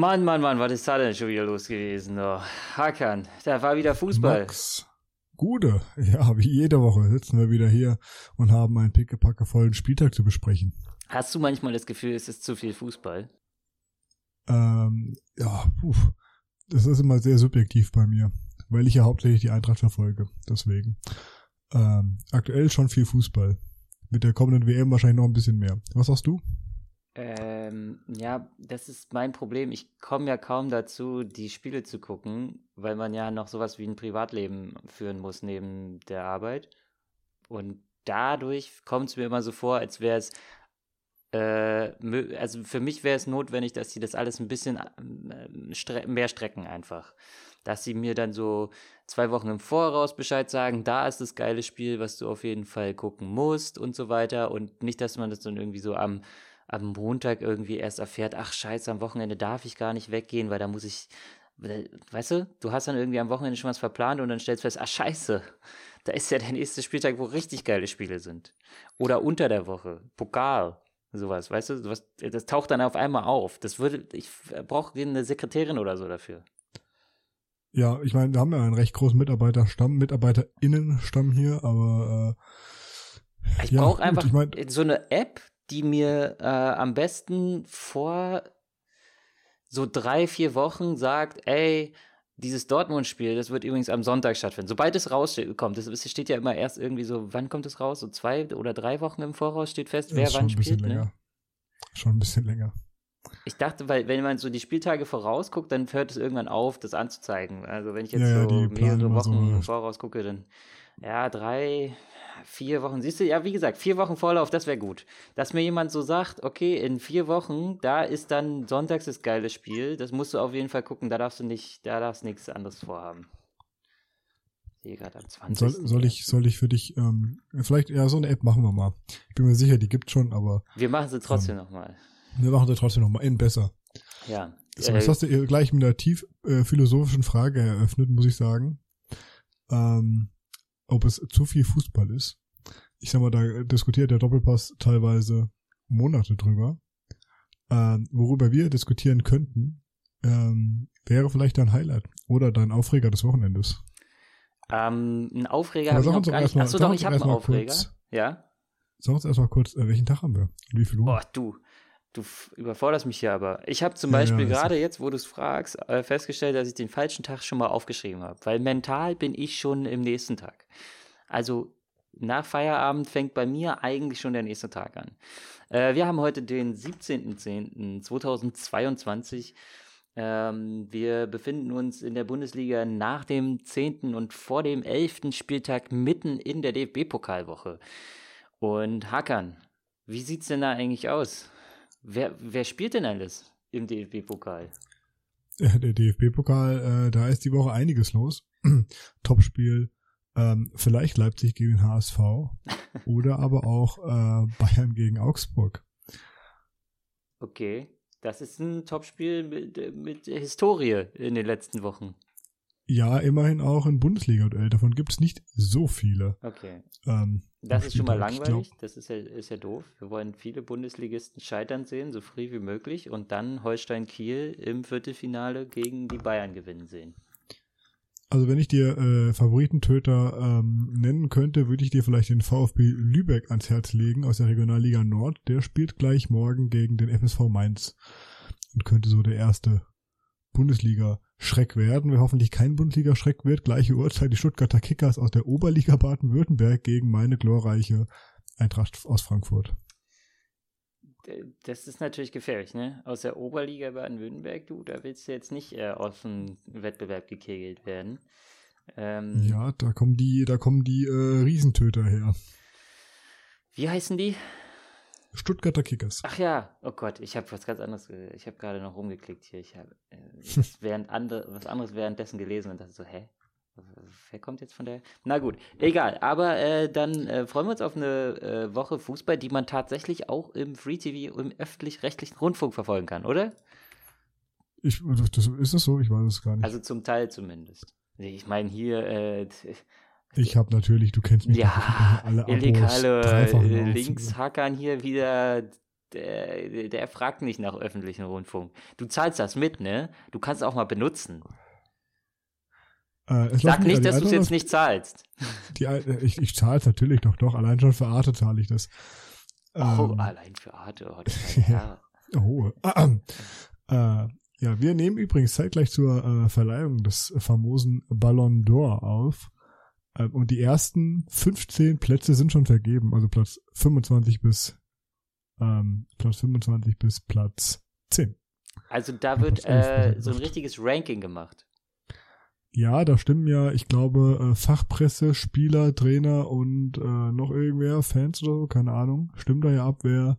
Mann, Mann, Mann, was ist da denn schon wieder los gewesen? Oh, Hakan, da war wieder Fußball. Max, Gude, ja, wie jede Woche sitzen wir wieder hier und haben einen pickepackevollen Spieltag zu besprechen. Hast du manchmal das Gefühl, es ist zu viel Fußball? Ähm, ja, puh, das ist immer sehr subjektiv bei mir, weil ich ja hauptsächlich die Eintracht verfolge. Deswegen. Ähm, aktuell schon viel Fußball. Mit der kommenden WM wahrscheinlich noch ein bisschen mehr. Was sagst du? Ähm, ja, das ist mein Problem. Ich komme ja kaum dazu, die Spiele zu gucken, weil man ja noch sowas wie ein Privatleben führen muss neben der Arbeit. Und dadurch kommt es mir immer so vor, als wäre es, äh, also für mich wäre es notwendig, dass sie das alles ein bisschen äh, stre mehr strecken einfach. Dass sie mir dann so zwei Wochen im Voraus Bescheid sagen, da ist das geile Spiel, was du auf jeden Fall gucken musst und so weiter. Und nicht, dass man das dann irgendwie so am am Montag irgendwie erst erfährt, ach scheiße, am Wochenende darf ich gar nicht weggehen, weil da muss ich, weißt du, du hast dann irgendwie am Wochenende schon was verplant und dann stellst du fest, ach scheiße, da ist ja der nächste Spieltag, wo richtig geile Spiele sind. Oder unter der Woche, Pokal, sowas, weißt du, was, das taucht dann auf einmal auf. Das würde, ich brauche eine Sekretärin oder so dafür. Ja, ich meine, wir haben ja einen recht großen Mitarbeiterstamm, MitarbeiterInnenstamm hier, aber äh, ich ja, brauche einfach ich mein, so eine App, die mir äh, am besten vor so drei, vier Wochen sagt, ey, dieses Dortmund-Spiel, das wird übrigens am Sonntag stattfinden. Sobald es rauskommt, das steht ja immer erst irgendwie so, wann kommt es raus? So zwei oder drei Wochen im Voraus steht fest, wer wann spielt. Ne? Schon ein bisschen länger. Ich dachte, weil wenn man so die Spieltage vorausguckt, dann hört es irgendwann auf, das anzuzeigen. Also wenn ich jetzt ja, so mehrere Wochen so. voraus gucke, dann ja, drei, vier Wochen, siehst du, ja, wie gesagt, vier Wochen Vorlauf, das wäre gut. Dass mir jemand so sagt, okay, in vier Wochen, da ist dann sonntags das geile Spiel, das musst du auf jeden Fall gucken, da darfst du nicht, da darfst nichts anderes vorhaben. Sehe gerade am 20. Soll, soll, ich, soll ich für dich, ähm, vielleicht, ja, so eine App machen wir mal. Ich bin mir sicher, die gibt schon, aber. Wir machen sie trotzdem ähm, nochmal. Wir machen sie trotzdem nochmal, in besser. Ja. So, das äh, hast du gleich mit einer tief äh, philosophischen Frage eröffnet, muss ich sagen. Ähm, ob es zu viel Fußball ist. Ich sag mal, da diskutiert der Doppelpass teilweise Monate drüber. Ähm, worüber wir diskutieren könnten, ähm, wäre vielleicht dein Highlight oder dein Aufreger des Wochenendes. Ähm, ein Aufreger habe ich noch gar nicht. Achso, doch, ich habe einen Aufreger. Kurz, ja? Sag uns erstmal kurz, äh, welchen Tag haben wir? Und wie viel Uhr? Boah, du, du überforderst mich hier aber. Ich habe zum Beispiel ja, gerade jetzt, wo du es fragst, äh, festgestellt, dass ich den falschen Tag schon mal aufgeschrieben habe. Weil mental bin ich schon im nächsten Tag. Also nach Feierabend fängt bei mir eigentlich schon der nächste Tag an. Äh, wir haben heute den 17.10.2022. Ähm, wir befinden uns in der Bundesliga nach dem 10. und vor dem 11. Spieltag mitten in der DFB-Pokalwoche. Und Hakan, wie sieht es denn da eigentlich aus? Wer, wer spielt denn alles im DFB-Pokal? Der DFB-Pokal, äh, da ist die Woche einiges los. Topspiel ähm, vielleicht Leipzig gegen HSV oder aber auch äh, Bayern gegen Augsburg. Okay, das ist ein Topspiel mit, mit Historie in den letzten Wochen. Ja, immerhin auch ein Bundesliga-Duell. Davon gibt es nicht so viele. Okay. Ähm, das ist schon mal langweilig. Das ist ja, ist ja doof. Wir wollen viele Bundesligisten scheitern sehen, so früh wie möglich. Und dann Holstein Kiel im Viertelfinale gegen die Bayern gewinnen sehen. Also wenn ich dir äh, Favoritentöter ähm, nennen könnte, würde ich dir vielleicht den VfB Lübeck ans Herz legen aus der Regionalliga Nord. Der spielt gleich morgen gegen den FSV Mainz und könnte so der erste Bundesliga-Schreck werden. Wer hoffentlich kein Bundesliga-Schreck wird, gleiche Uhrzeit die Stuttgarter Kickers aus der Oberliga Baden-Württemberg gegen meine glorreiche Eintracht aus Frankfurt das ist natürlich gefährlich, ne? Aus der Oberliga Baden-Württemberg, du, da willst du jetzt nicht äh, aus dem Wettbewerb gekegelt werden. Ähm, ja, da kommen die, da kommen die äh, Riesentöter her. Wie heißen die? Stuttgarter Kickers. Ach ja, oh Gott, ich habe was ganz anderes, ich habe gerade noch rumgeklickt hier. Ich habe äh, während andere, was anderes währenddessen gelesen und dachte so, hä? Wer kommt jetzt von der? Na gut, egal. Aber äh, dann äh, freuen wir uns auf eine äh, Woche Fußball, die man tatsächlich auch im Free TV, im öffentlich-rechtlichen Rundfunk verfolgen kann, oder? Ich, das, ist das so? Ich weiß es gar nicht. Also zum Teil zumindest. Ich meine hier. Äh, ich habe natürlich, du kennst mich. Ja, alle illegale Linkshackern hier wieder der, der fragt nicht nach öffentlichen Rundfunk. Du zahlst das mit, ne? Du kannst es auch mal benutzen. Äh, Sag nicht, dass du es jetzt nicht zahlst. Die, äh, ich ich zahle es natürlich doch, doch. Allein schon für Arte zahle ich das. Oh, ähm, allein für Arte. Oh, ja. oh. Äh, äh, ja, wir nehmen übrigens zeitgleich zur äh, Verleihung des famosen Ballon d'Or auf. Äh, und die ersten 15 Plätze sind schon vergeben. Also Platz 25 bis ähm, Platz 25 bis Platz 10. Also da wird äh, so ein richtiges Ranking gemacht. Ja, da stimmen ja, ich glaube, äh, Fachpresse, Spieler, Trainer und äh, noch irgendwer, Fans oder so, keine Ahnung, stimmt da ja ab, wer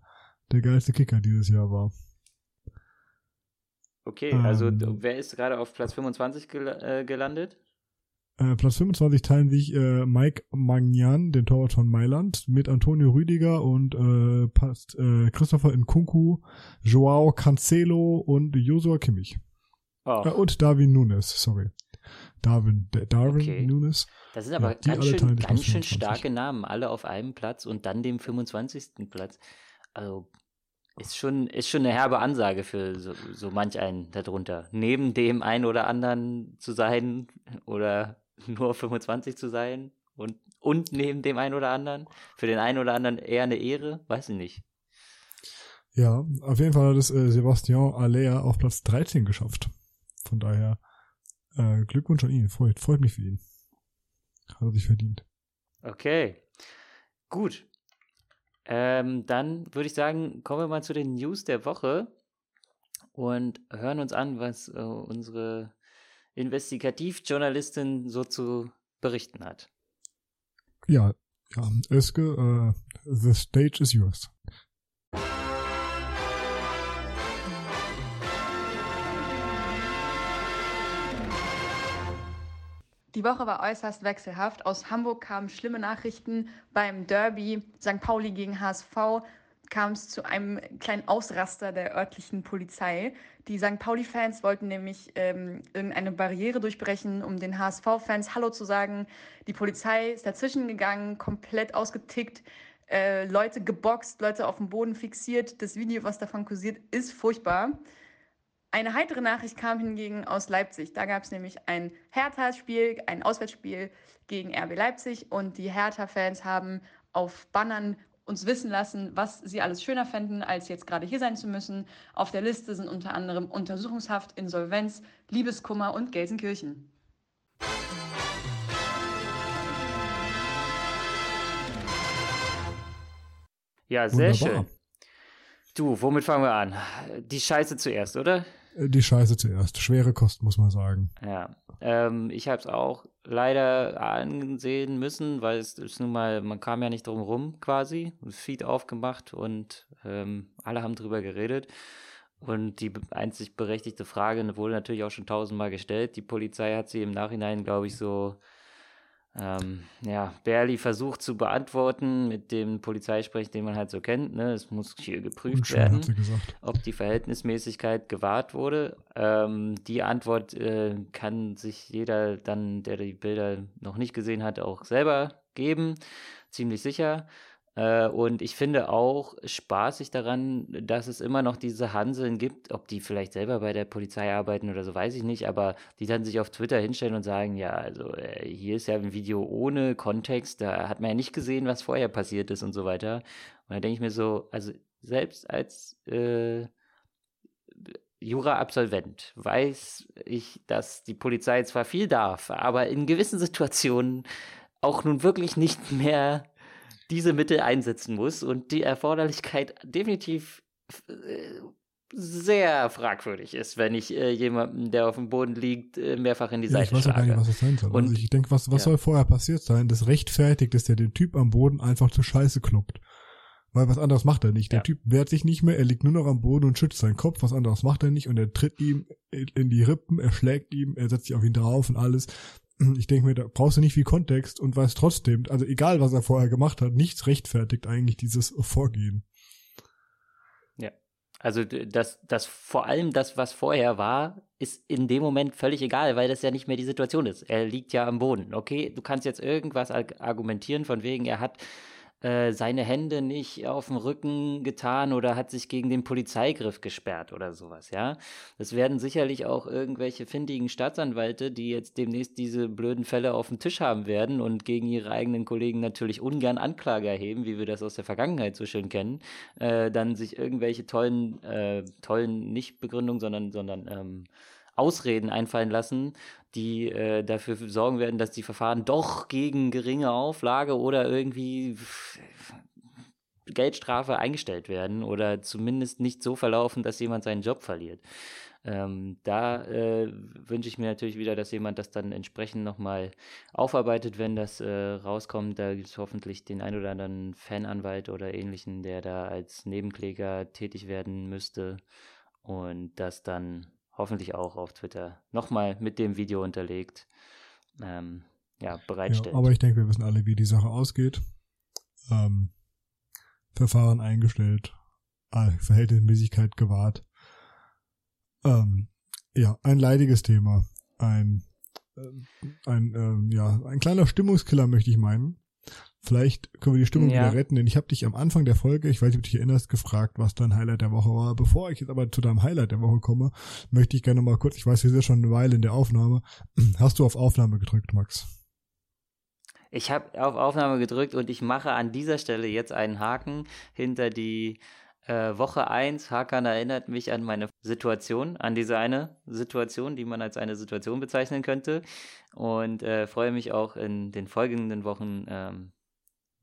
der geilste Kicker dieses Jahr war. Okay, also ähm, wer ist gerade auf Platz 25 gel äh, gelandet? Äh, Platz 25 teilen sich äh, Mike Magnan, den Torwart von Mailand, mit Antonio Rüdiger und äh, passt, äh, Christopher Nkunku, Joao Cancelo und Josua Kimmich. Oh. Äh, und Darwin Nunes, sorry. Darwin, Darwin okay. Nunes. Das sind aber ja, ganz schön, ganz schön starke Namen, alle auf einem Platz und dann dem 25. Platz. Also ist schon, ist schon eine herbe Ansage für so, so manch einen darunter. Neben dem einen oder anderen zu sein oder nur 25 zu sein und, und neben dem einen oder anderen. Für den einen oder anderen eher eine Ehre, weiß ich nicht. Ja, auf jeden Fall hat es äh, Sebastian Alea auf Platz 13 geschafft. Von daher äh, Glückwunsch an ihn. Freut, freut mich für ihn. Hat er sich verdient. Okay. Gut. Ähm, dann würde ich sagen, kommen wir mal zu den News der Woche und hören uns an, was äh, unsere Investigativjournalistin so zu berichten hat. Ja, ja, Eske, uh, the stage is yours. Die Woche war äußerst wechselhaft. Aus Hamburg kamen schlimme Nachrichten. Beim Derby St. Pauli gegen HSV kam es zu einem kleinen Ausraster der örtlichen Polizei. Die St. Pauli-Fans wollten nämlich ähm, irgendeine Barriere durchbrechen, um den HSV-Fans Hallo zu sagen. Die Polizei ist dazwischen gegangen, komplett ausgetickt, äh, Leute geboxt, Leute auf dem Boden fixiert. Das Video, was davon kursiert, ist furchtbar. Eine heitere Nachricht kam hingegen aus Leipzig. Da gab es nämlich ein Hertha-Spiel, ein Auswärtsspiel gegen RB Leipzig und die Hertha-Fans haben auf Bannern uns wissen lassen, was sie alles schöner fänden, als jetzt gerade hier sein zu müssen. Auf der Liste sind unter anderem Untersuchungshaft, Insolvenz, Liebeskummer und Gelsenkirchen. Ja, sehr Wunderbar. schön. Du, womit fangen wir an? Die Scheiße zuerst, oder? Äh, die Scheiße zuerst. Schwere Kost, muss man sagen. Ja. Ähm, ich habe es auch leider ansehen müssen, weil es ist nun mal, man kam ja nicht drum rum quasi. Das Feed aufgemacht und ähm, alle haben drüber geredet. Und die einzig berechtigte Frage wurde natürlich auch schon tausendmal gestellt. Die Polizei hat sie im Nachhinein, glaube ich, so ähm, ja, Berli versucht zu beantworten mit dem Polizeisprech, den man halt so kennt. Ne? Es muss hier geprüft werden, ob die Verhältnismäßigkeit gewahrt wurde. Ähm, die Antwort äh, kann sich jeder dann, der die Bilder noch nicht gesehen hat, auch selber geben. Ziemlich sicher. Äh, und ich finde auch spaßig daran, dass es immer noch diese Hanseln gibt, ob die vielleicht selber bei der Polizei arbeiten oder so, weiß ich nicht, aber die dann sich auf Twitter hinstellen und sagen, ja, also äh, hier ist ja ein Video ohne Kontext, da hat man ja nicht gesehen, was vorher passiert ist und so weiter. Und da denke ich mir so, also selbst als äh, Jura-Absolvent weiß ich, dass die Polizei zwar viel darf, aber in gewissen Situationen auch nun wirklich nicht mehr diese Mittel einsetzen muss und die Erforderlichkeit definitiv äh, sehr fragwürdig ist, wenn ich äh, jemanden, der auf dem Boden liegt, äh, mehrfach in die ja, Seite Ich weiß ja gar nicht, was das sein soll. Und, also ich denke, was, was ja. soll vorher passiert sein? Das rechtfertigt, dass der den Typ am Boden einfach zur Scheiße kloppt. Weil was anderes macht er nicht. Der ja. Typ wehrt sich nicht mehr, er liegt nur noch am Boden und schützt seinen Kopf, was anderes macht er nicht und er tritt ihm in die Rippen, er schlägt ihm, er setzt sich auf ihn drauf und alles ich denke mir, da brauchst du nicht viel Kontext und weiß trotzdem, also egal was er vorher gemacht hat, nichts rechtfertigt eigentlich dieses Vorgehen. Ja. Also das, das vor allem das, was vorher war, ist in dem Moment völlig egal, weil das ja nicht mehr die Situation ist. Er liegt ja am Boden. Okay, du kannst jetzt irgendwas argumentieren, von wegen, er hat äh, seine Hände nicht auf dem Rücken getan oder hat sich gegen den Polizeigriff gesperrt oder sowas, ja. Das werden sicherlich auch irgendwelche findigen Staatsanwälte, die jetzt demnächst diese blöden Fälle auf dem Tisch haben werden und gegen ihre eigenen Kollegen natürlich ungern Anklage erheben, wie wir das aus der Vergangenheit so schön kennen, äh, dann sich irgendwelche tollen, äh, tollen, nicht Begründungen, sondern, sondern ähm, Ausreden einfallen lassen, die äh, dafür sorgen werden, dass die Verfahren doch gegen geringe Auflage oder irgendwie Geldstrafe eingestellt werden oder zumindest nicht so verlaufen, dass jemand seinen Job verliert. Ähm, da äh, wünsche ich mir natürlich wieder, dass jemand das dann entsprechend nochmal aufarbeitet, wenn das äh, rauskommt. Da gibt es hoffentlich den ein oder anderen Fananwalt oder ähnlichen, der da als Nebenkläger tätig werden müsste und das dann hoffentlich auch auf Twitter nochmal mit dem Video unterlegt, ähm, ja, bereitstellt. Ja, aber ich denke, wir wissen alle, wie die Sache ausgeht. Ähm, Verfahren eingestellt, äh, Verhältnismäßigkeit gewahrt. Ähm, ja, ein leidiges Thema. Ein, äh, ein, äh, ja, ein kleiner Stimmungskiller, möchte ich meinen. Vielleicht können wir die Stimmung ja. wieder retten, denn ich habe dich am Anfang der Folge, ich weiß nicht, ob du dich erinnerst, gefragt, was dein Highlight der Woche war. Bevor ich jetzt aber zu deinem Highlight der Woche komme, möchte ich gerne mal kurz, ich weiß, wir sind schon eine Weile in der Aufnahme, hast du auf Aufnahme gedrückt, Max? Ich habe auf Aufnahme gedrückt und ich mache an dieser Stelle jetzt einen Haken hinter die äh, Woche 1. Hakan erinnert mich an meine Situation, an diese eine Situation, die man als eine Situation bezeichnen könnte. Und äh, freue mich auch in den folgenden Wochen ähm,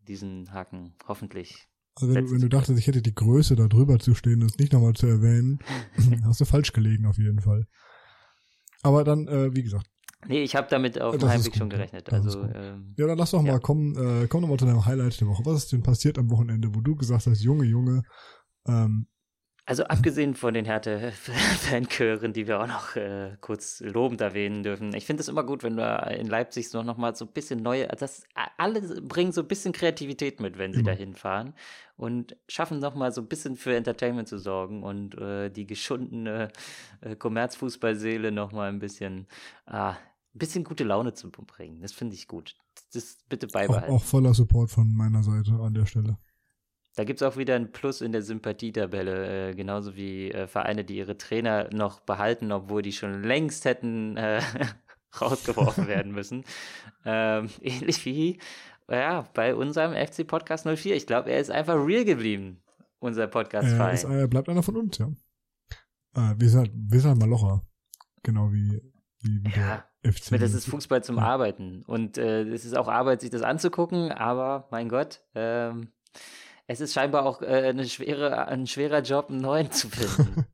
diesen Haken hoffentlich. Also wenn, du, wenn du dachtest, ich hätte die Größe da drüber zu stehen und es nicht nochmal zu erwähnen, hast du falsch gelegen auf jeden Fall. Aber dann, äh, wie gesagt. Nee, ich habe damit auf dem Heimweg schon gerechnet. Also, ähm, ja, dann lass doch mal ja. kommen, äh, komm doch mal zu deinem Highlight der Woche. Was ist denn passiert am Wochenende, wo du gesagt hast, Junge, Junge, ähm, also abgesehen von den Härte-Fanchören, die wir auch noch äh, kurz lobend erwähnen dürfen. Ich finde es immer gut, wenn wir in Leipzig so nochmal so ein bisschen neue, das alle bringen so ein bisschen Kreativität mit, wenn sie mhm. dahin fahren und schaffen nochmal so ein bisschen für Entertainment zu sorgen und äh, die geschundene äh, Kommerzfußballseele nochmal ein bisschen, ah, ein bisschen gute Laune zu bringen. Das finde ich gut. Das bitte beibehalten. Auch, auch voller Support von meiner Seite an der Stelle. Da gibt es auch wieder ein Plus in der Sympathietabelle, äh, genauso wie äh, Vereine, die ihre Trainer noch behalten, obwohl die schon längst hätten äh, rausgeworfen werden müssen. Ähm, ähnlich wie ja, bei unserem FC Podcast 04. Ich glaube, er ist einfach real geblieben, unser Podcast-Verein. Er, bleibt einer von uns, ja. Äh, wir, sind halt, wir sind halt Malocher. Genau wie, wie, wie ja. der FC. Das ist Fußball zum ja. Arbeiten. Und äh, es ist auch Arbeit, sich das anzugucken, aber mein Gott, ähm, es ist scheinbar auch äh, eine schwere, ein schwerer Job, einen neuen zu finden.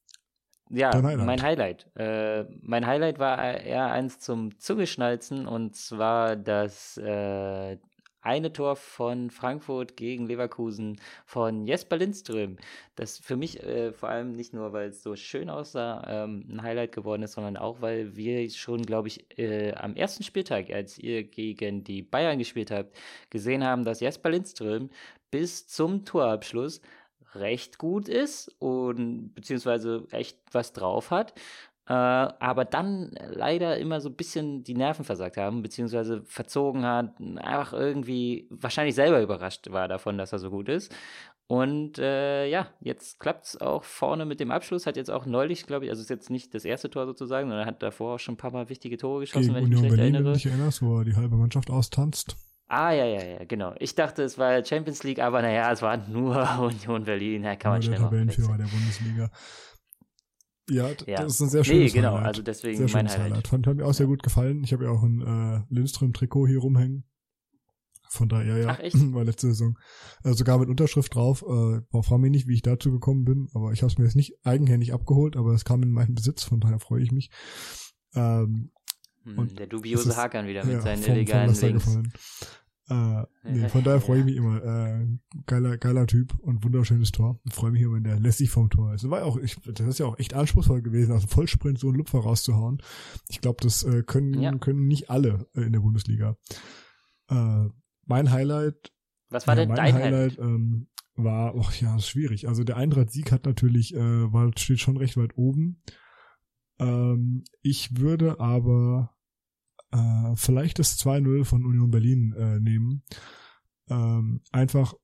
ja, Highlight. mein Highlight. Äh, mein Highlight war eher eins zum Zugeschnalzen und zwar das äh, eine Tor von Frankfurt gegen Leverkusen von Jesper Lindström. Das für mich äh, vor allem nicht nur, weil es so schön aussah, ähm, ein Highlight geworden ist, sondern auch, weil wir schon, glaube ich, äh, am ersten Spieltag, als ihr gegen die Bayern gespielt habt, gesehen haben, dass Jesper Lindström bis zum Torabschluss recht gut ist und beziehungsweise echt was drauf hat. Äh, aber dann leider immer so ein bisschen die Nerven versagt haben, beziehungsweise verzogen hat, einfach irgendwie wahrscheinlich selber überrascht war davon, dass er so gut ist. Und äh, ja, jetzt klappt es auch vorne mit dem Abschluss. Hat jetzt auch neulich, glaube ich, also ist jetzt nicht das erste Tor sozusagen, sondern hat davor auch schon ein paar Mal wichtige Tore geschossen, Gegen wenn ich Union mich recht Berlin, erinnere. Wenn du dich erinnerst, wo er die halbe Mannschaft austanzt. Ah, ja, ja, ja, genau. Ich dachte, es war Champions League, aber naja, es war nur Union Berlin. Da kann man schnell der Tabellenführer der Bundesliga. Ja, ja, das ist ein sehr schönes nee, genau, Highlight. also deswegen sehr mein Highlight. Highlight. Fand, hat mir auch sehr gut gefallen. Ich habe ja auch ein äh, Lindström-Trikot hier rumhängen. Von daher, ja, Ach, echt? war letzte Saison. Äh, sogar mit Unterschrift drauf. Äh, frag mich nicht, wie ich dazu gekommen bin, aber ich habe es mir jetzt nicht eigenhändig abgeholt, aber es kam in meinen Besitz, von daher freue ich mich. Ähm, hm, und der dubiose Hakan wieder mit ja, seinen illegalen Links. Äh, nee, von daher freue ich mich immer. Äh, geiler, geiler Typ und wunderschönes Tor. Ich freue mich immer, wenn der lässig vom Tor ist. Das war auch, ich, das ist ja auch echt anspruchsvoll gewesen, aus dem Vollsprint so einen Lupfer rauszuhauen. Ich glaube, das äh, können, ja. können nicht alle äh, in der Bundesliga. Äh, mein Highlight. Was war ja, denn dein Highlight? Highlight ähm, war, ach ja, schwierig. Also der Eintracht-Sieg hat natürlich, äh, war, steht schon recht weit oben. Ähm, ich würde aber äh, vielleicht das 2-0 von Union Berlin äh, nehmen. Ähm, einfach,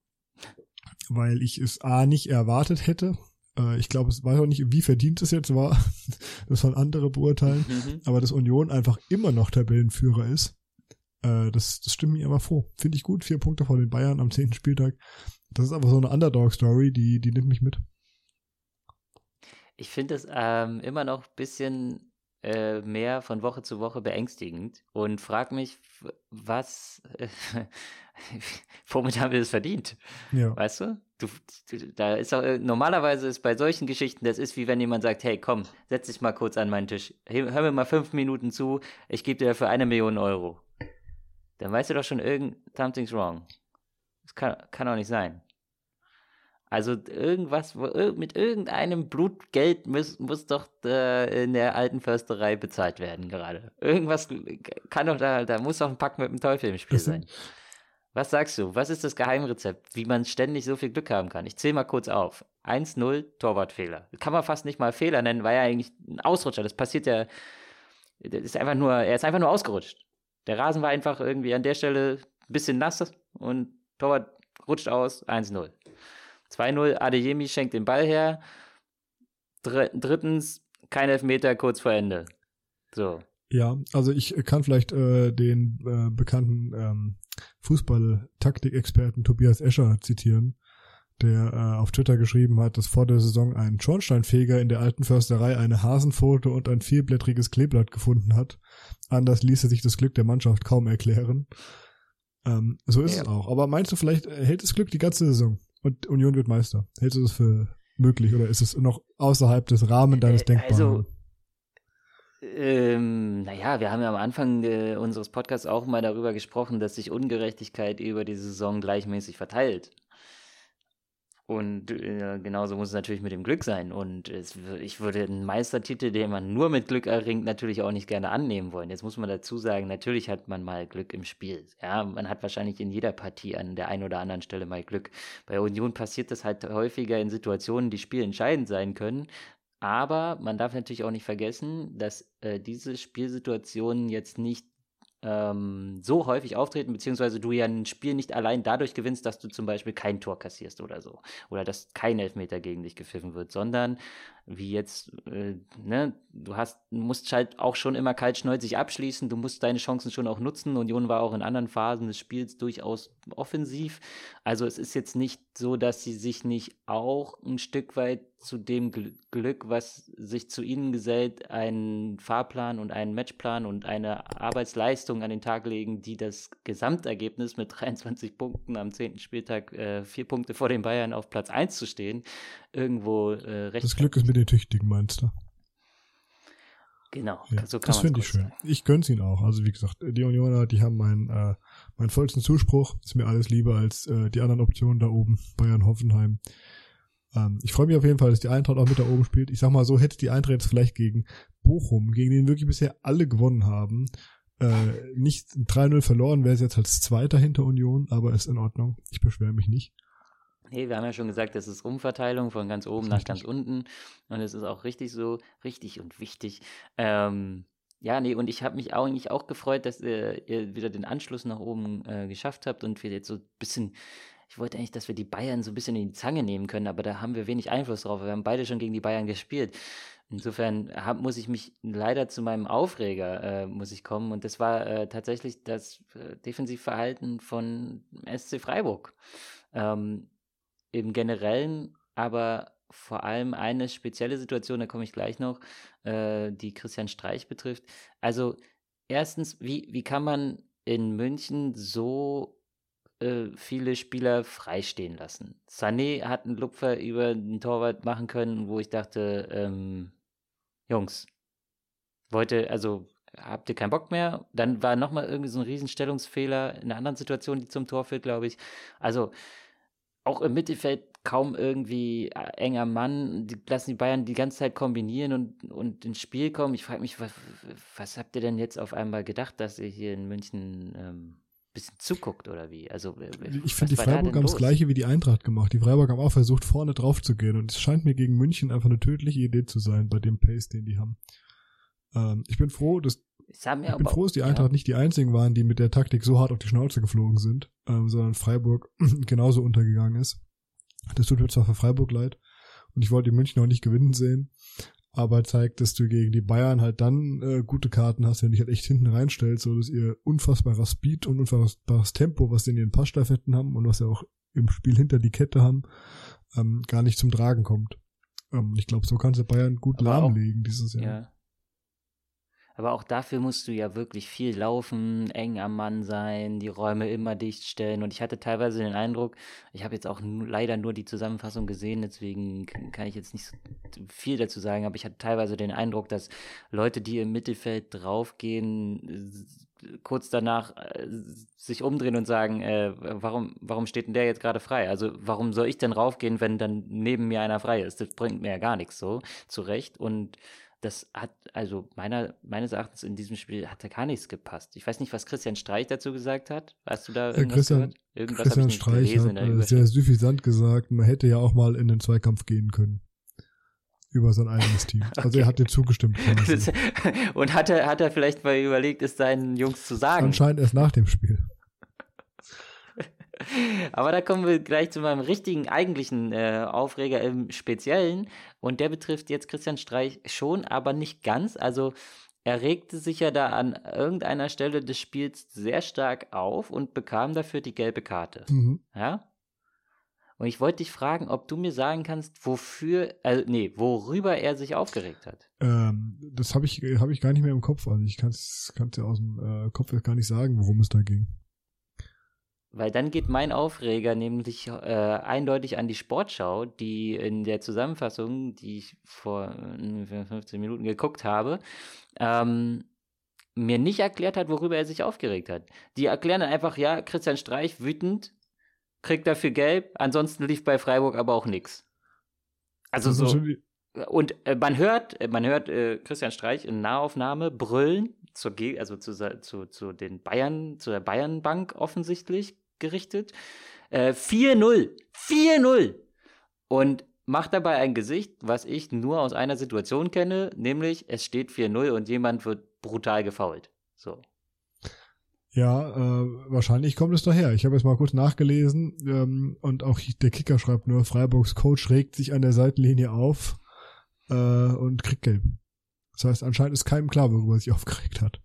weil ich es A nicht erwartet hätte. Äh, ich glaube, es weiß auch nicht, wie verdient es jetzt war. das sollen andere beurteilen. Mhm. Aber dass Union einfach immer noch Tabellenführer ist. Äh, das, das stimmt mir aber froh. Finde ich gut. Vier Punkte vor den Bayern am zehnten Spieltag. Das ist einfach so eine Underdog-Story, die, die nimmt mich mit. Ich finde es ähm, immer noch ein bisschen äh, mehr von Woche zu Woche beängstigend und frage mich, was, äh, womit haben wir das verdient? Ja. Weißt du? Du, da ist auch, äh, normalerweise ist bei solchen Geschichten, das ist wie wenn jemand sagt, hey, komm, setz dich mal kurz an meinen Tisch, hör mir mal fünf Minuten zu, ich gebe dir dafür eine Million Euro. Dann weißt du doch schon, irgend, something's wrong. Das kann, kann auch nicht sein. Also irgendwas, mit irgendeinem Blutgeld muss, muss doch äh, in der alten Försterei bezahlt werden gerade. Irgendwas kann doch da, da muss doch ein Pack mit dem Teufel im Spiel sein. Was sagst du? Was ist das Geheimrezept, wie man ständig so viel Glück haben kann? Ich zähle mal kurz auf. 1-0 Torwartfehler. Kann man fast nicht mal Fehler nennen, weil er eigentlich ein Ausrutscher. Das passiert ja. Das ist einfach nur, er ist einfach nur ausgerutscht. Der Rasen war einfach irgendwie an der Stelle ein bisschen nass und Torwart rutscht aus. 1-0. 2-0, Adeyemi schenkt den Ball her. Dr drittens, kein Elfmeter kurz vor Ende. So. Ja, also ich kann vielleicht äh, den äh, bekannten ähm, Fußball-Taktikexperten Tobias Escher zitieren, der äh, auf Twitter geschrieben hat, dass vor der Saison ein Schornsteinfeger in der alten Försterei eine Hasenpfote und ein vierblättriges Kleeblatt gefunden hat. Anders ließe sich das Glück der Mannschaft kaum erklären. Ähm, so ist ja. es auch. Aber meinst du, vielleicht hält das Glück die ganze Saison? Und Union wird Meister. Hältst du das für möglich oder ist es noch außerhalb des Rahmens deines äh, Denkbaren? Also, ähm, naja, wir haben ja am Anfang äh, unseres Podcasts auch mal darüber gesprochen, dass sich Ungerechtigkeit über die Saison gleichmäßig verteilt. Und äh, genauso muss es natürlich mit dem Glück sein. Und es, ich würde einen Meistertitel, den man nur mit Glück erringt, natürlich auch nicht gerne annehmen wollen. Jetzt muss man dazu sagen, natürlich hat man mal Glück im Spiel. Ja, man hat wahrscheinlich in jeder Partie an der einen oder anderen Stelle mal Glück. Bei Union passiert das halt häufiger in Situationen, die spielentscheidend sein können. Aber man darf natürlich auch nicht vergessen, dass äh, diese Spielsituationen jetzt nicht ähm, so häufig auftreten, beziehungsweise du ja ein Spiel nicht allein dadurch gewinnst, dass du zum Beispiel kein Tor kassierst oder so. Oder dass kein Elfmeter gegen dich gepfiffen wird, sondern wie jetzt, äh, ne, du hast, musst halt auch schon immer kaltschnäuzig abschließen, du musst deine Chancen schon auch nutzen. Union war auch in anderen Phasen des Spiels durchaus offensiv. Also es ist jetzt nicht so, dass sie sich nicht auch ein Stück weit zu dem Glück, was sich zu ihnen gesellt, einen Fahrplan und einen Matchplan und eine Arbeitsleistung an den Tag legen, die das Gesamtergebnis mit 23 Punkten am 10. Spieltag äh, vier Punkte vor den Bayern auf Platz 1 zu stehen, irgendwo äh, recht. Das Glück ist mit den Tüchtigen, meinst du? Genau, ja, so kann Das finde ich schön. Sagen. Ich gönn's ihnen auch. Also wie gesagt, die Unioner, die haben meinen äh, meinen vollsten Zuspruch. Ist mir alles lieber als äh, die anderen Optionen da oben, Bayern, Hoffenheim. Ähm, ich freue mich auf jeden Fall, dass die Eintracht auch mit da oben spielt. Ich sag mal so, hätte die Eintracht jetzt vielleicht gegen Bochum, gegen den wirklich bisher alle gewonnen haben, äh, nicht 3-0 verloren, wäre es jetzt als Zweiter hinter Union, aber ist in Ordnung. Ich beschwere mich nicht. Nee, wir haben ja schon gesagt, das ist Umverteilung von ganz oben nach ganz unten. Und es ist auch richtig so, richtig und wichtig. Ähm, ja, nee, und ich habe mich eigentlich auch gefreut, dass äh, ihr wieder den Anschluss nach oben äh, geschafft habt und wir jetzt so ein bisschen, ich wollte eigentlich, dass wir die Bayern so ein bisschen in die Zange nehmen können, aber da haben wir wenig Einfluss drauf. Wir haben beide schon gegen die Bayern gespielt. Insofern hab, muss ich mich leider zu meinem Aufreger äh, muss ich kommen und das war äh, tatsächlich das äh, Defensivverhalten von SC Freiburg. Ähm, im Generellen, aber vor allem eine spezielle Situation, da komme ich gleich noch, äh, die Christian Streich betrifft. Also erstens, wie, wie kann man in München so äh, viele Spieler freistehen lassen? Sané hat einen Lupfer über den Torwart machen können, wo ich dachte, ähm, Jungs, wollte, also habt ihr keinen Bock mehr? Dann war nochmal irgendwie so ein Riesenstellungsfehler in einer anderen Situation, die zum Tor führt, glaube ich. Also auch im Mittelfeld kaum irgendwie äh, enger Mann. Die lassen die Bayern die ganze Zeit kombinieren und, und ins Spiel kommen. Ich frage mich, was, was, habt ihr denn jetzt auf einmal gedacht, dass ihr hier in München ähm, bisschen zuguckt oder wie? Also ich finde die Freiburg haben das gleiche wie die Eintracht gemacht. Die Freiburg haben auch versucht vorne drauf zu gehen und es scheint mir gegen München einfach eine tödliche Idee zu sein bei dem Pace, den die haben. Ähm, ich bin froh, dass ich bin froh, dass die Eintracht ja. nicht die einzigen waren, die mit der Taktik so hart auf die Schnauze geflogen sind, ähm, sondern Freiburg genauso untergegangen ist. Das tut mir zwar für Freiburg leid und ich wollte die München auch nicht gewinnen sehen, aber zeigt, dass du gegen die Bayern halt dann äh, gute Karten hast, wenn du dich halt echt hinten reinstellst, so dass ihr unfassbarer Speed und unfassbares Tempo, was sie in ihren Passstaffetten haben und was sie auch im Spiel hinter die Kette haben, ähm, gar nicht zum Tragen kommt. Ähm, ich glaube, so kannst du Bayern gut aber lahmlegen auch, dieses Jahr. Ja. Aber auch dafür musst du ja wirklich viel laufen, eng am Mann sein, die Räume immer dicht stellen. Und ich hatte teilweise den Eindruck, ich habe jetzt auch leider nur die Zusammenfassung gesehen, deswegen kann ich jetzt nicht so viel dazu sagen, aber ich hatte teilweise den Eindruck, dass Leute, die im Mittelfeld draufgehen, kurz danach äh, sich umdrehen und sagen, äh, warum, warum steht denn der jetzt gerade frei? Also warum soll ich denn raufgehen, wenn dann neben mir einer frei ist? Das bringt mir ja gar nichts so zurecht. Und das hat, also meiner, meines Erachtens in diesem Spiel hat da gar nichts gepasst. Ich weiß nicht, was Christian Streich dazu gesagt hat. Hast du da irgendwas Christian, gehört? Irgendwas Christian Streich hat äh, sehr suffisant gesagt, man hätte ja auch mal in den Zweikampf gehen können. Über sein eigenes Team. okay. Also er hat dir zugestimmt. Und hat er, hat er vielleicht mal überlegt, es seinen Jungs zu sagen? Anscheinend erst nach dem Spiel. Aber da kommen wir gleich zu meinem richtigen, eigentlichen äh, Aufreger im Speziellen. Und der betrifft jetzt Christian Streich schon, aber nicht ganz. Also er regte sich ja da an irgendeiner Stelle des Spiels sehr stark auf und bekam dafür die gelbe Karte. Mhm. Ja? Und ich wollte dich fragen, ob du mir sagen kannst, wofür, äh, nee, worüber er sich aufgeregt hat. Ähm, das habe ich, hab ich gar nicht mehr im Kopf. Also ich kann es ja aus dem äh, Kopf gar nicht sagen, worum es da ging. Weil dann geht mein Aufreger nämlich äh, eindeutig an die Sportschau, die in der Zusammenfassung, die ich vor 15 Minuten geguckt habe, ähm, mir nicht erklärt hat, worüber er sich aufgeregt hat. Die erklären dann einfach, ja, Christian Streich wütend, kriegt dafür gelb, ansonsten lief bei Freiburg aber auch nichts. Also so. Und äh, man hört, man hört äh, Christian Streich in Nahaufnahme brüllen, zur, also zu, zu, zu den Bayern, zu der Bayernbank offensichtlich gerichtet. Äh, 4-0. 4-0. Und macht dabei ein Gesicht, was ich nur aus einer Situation kenne, nämlich es steht 4-0 und jemand wird brutal gefault. So. Ja, äh, wahrscheinlich kommt es daher. Ich habe jetzt mal kurz nachgelesen ähm, und auch der Kicker schreibt nur, Freiburgs Coach regt sich an der Seitenlinie auf äh, und kriegt gelb. Das heißt, anscheinend ist keinem klar, worüber er sich aufgeregt hat.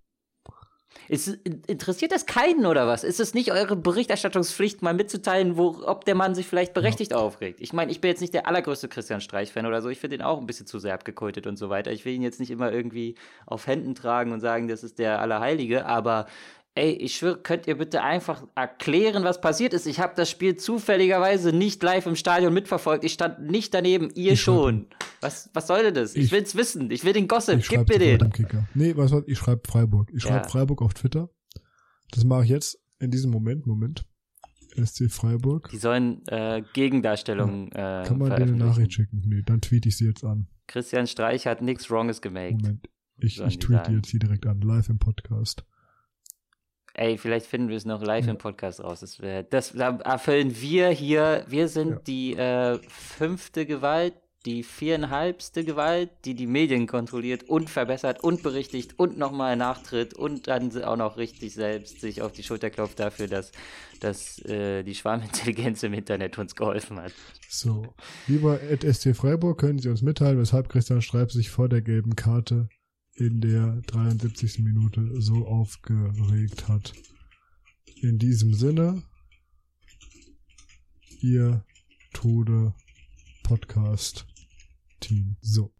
Ist, interessiert das keinen oder was? Ist es nicht eure Berichterstattungspflicht, mal mitzuteilen, wo, ob der Mann sich vielleicht berechtigt ja. aufregt? Ich meine, ich bin jetzt nicht der allergrößte Christian Streich-Fan oder so. Ich finde ihn auch ein bisschen zu sehr abgekultet und so weiter. Ich will ihn jetzt nicht immer irgendwie auf Händen tragen und sagen, das ist der Allerheilige, aber Ey, ich schwöre, könnt ihr bitte einfach erklären, was passiert ist? Ich habe das Spiel zufälligerweise nicht live im Stadion mitverfolgt. Ich stand nicht daneben, ihr schon. Was, was soll denn das? Ich, ich will's wissen. Ich will den Gossip. Ich Gib mir den. Nee, was soll ich schreibe Freiburg. Ich schreibe ja. Freiburg auf Twitter. Das mache ich jetzt in diesem Moment. Moment. SC Freiburg. Die sollen äh, Gegendarstellungen ja. äh, Kann man dir eine Nachricht schicken? Nee, dann tweete ich sie jetzt an. Christian Streich hat nichts Wronges gemaked. Moment. Ich, ich tweete jetzt hier direkt an, live im Podcast. Ey, vielleicht finden wir es noch live im Podcast raus. Das, wär, das da erfüllen wir hier. Wir sind ja. die äh, fünfte Gewalt, die viereinhalbste Gewalt, die die Medien kontrolliert und verbessert und berichtigt und nochmal nachtritt und dann auch noch richtig selbst sich auf die Schulter klopft dafür, dass, dass äh, die Schwarmintelligenz im Internet uns geholfen hat. So, lieber SC Freiburg, können Sie uns mitteilen, weshalb Christian Streib sich vor der gelben Karte in der 73. Minute so aufgeregt hat. In diesem Sinne, ihr Tode Podcast Team. So.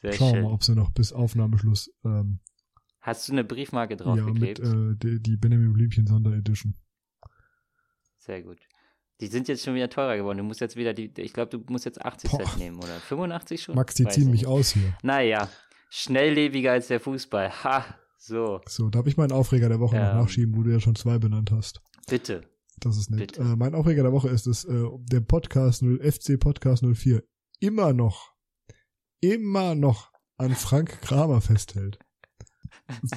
Sehr Schauen wir mal, ob sie noch bis Aufnahmeschluss. Ähm, Hast du eine Briefmarke draufgeklebt? Ja, mit äh, die, die Benjamin Blümchen Sonderedition. Sehr gut. Die sind jetzt schon wieder teurer geworden. Du musst jetzt wieder die, ich glaube, du musst jetzt 80 Boah. Cent nehmen oder 85 schon. Max, die Weiß ziehen nicht. mich aus hier. Naja, Schnelllebiger als der Fußball. Ha, so. So, darf ich meinen Aufreger der Woche ähm, noch nachschieben, wo du ja schon zwei benannt hast? Bitte. Das ist nett. Äh, mein Aufreger der Woche ist, dass äh, der Podcast 0, FC Podcast 04 immer noch, immer noch an Frank Kramer festhält.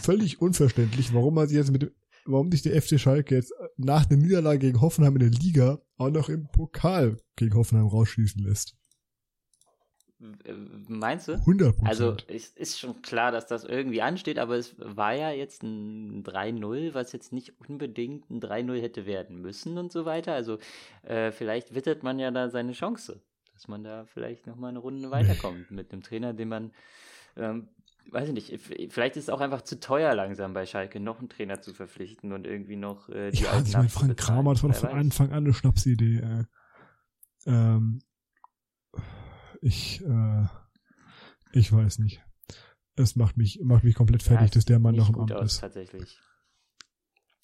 Völlig unverständlich, warum man sich jetzt mit warum sich der FC Schalke jetzt nach der Niederlage gegen Hoffenheim in der Liga auch noch im Pokal gegen Hoffenheim rausschießen lässt. Meinst du? 100 Also es ist schon klar, dass das irgendwie ansteht, aber es war ja jetzt ein 3-0, was jetzt nicht unbedingt ein 3-0 hätte werden müssen und so weiter. Also äh, vielleicht wittert man ja da seine Chance, dass man da vielleicht nochmal eine Runde weiterkommt mit einem Trainer, den man, ähm, weiß ich nicht, vielleicht ist es auch einfach zu teuer langsam bei Schalke, noch einen Trainer zu verpflichten und irgendwie noch äh, die Ja, also ich meine, Frank Kramer, das war von Anfang an eine Schnapsidee. Äh. Ähm, ich, äh, ich weiß nicht. Es macht mich, macht mich komplett fertig, ja, dass der Mann noch im Amt aus, ist. Tatsächlich.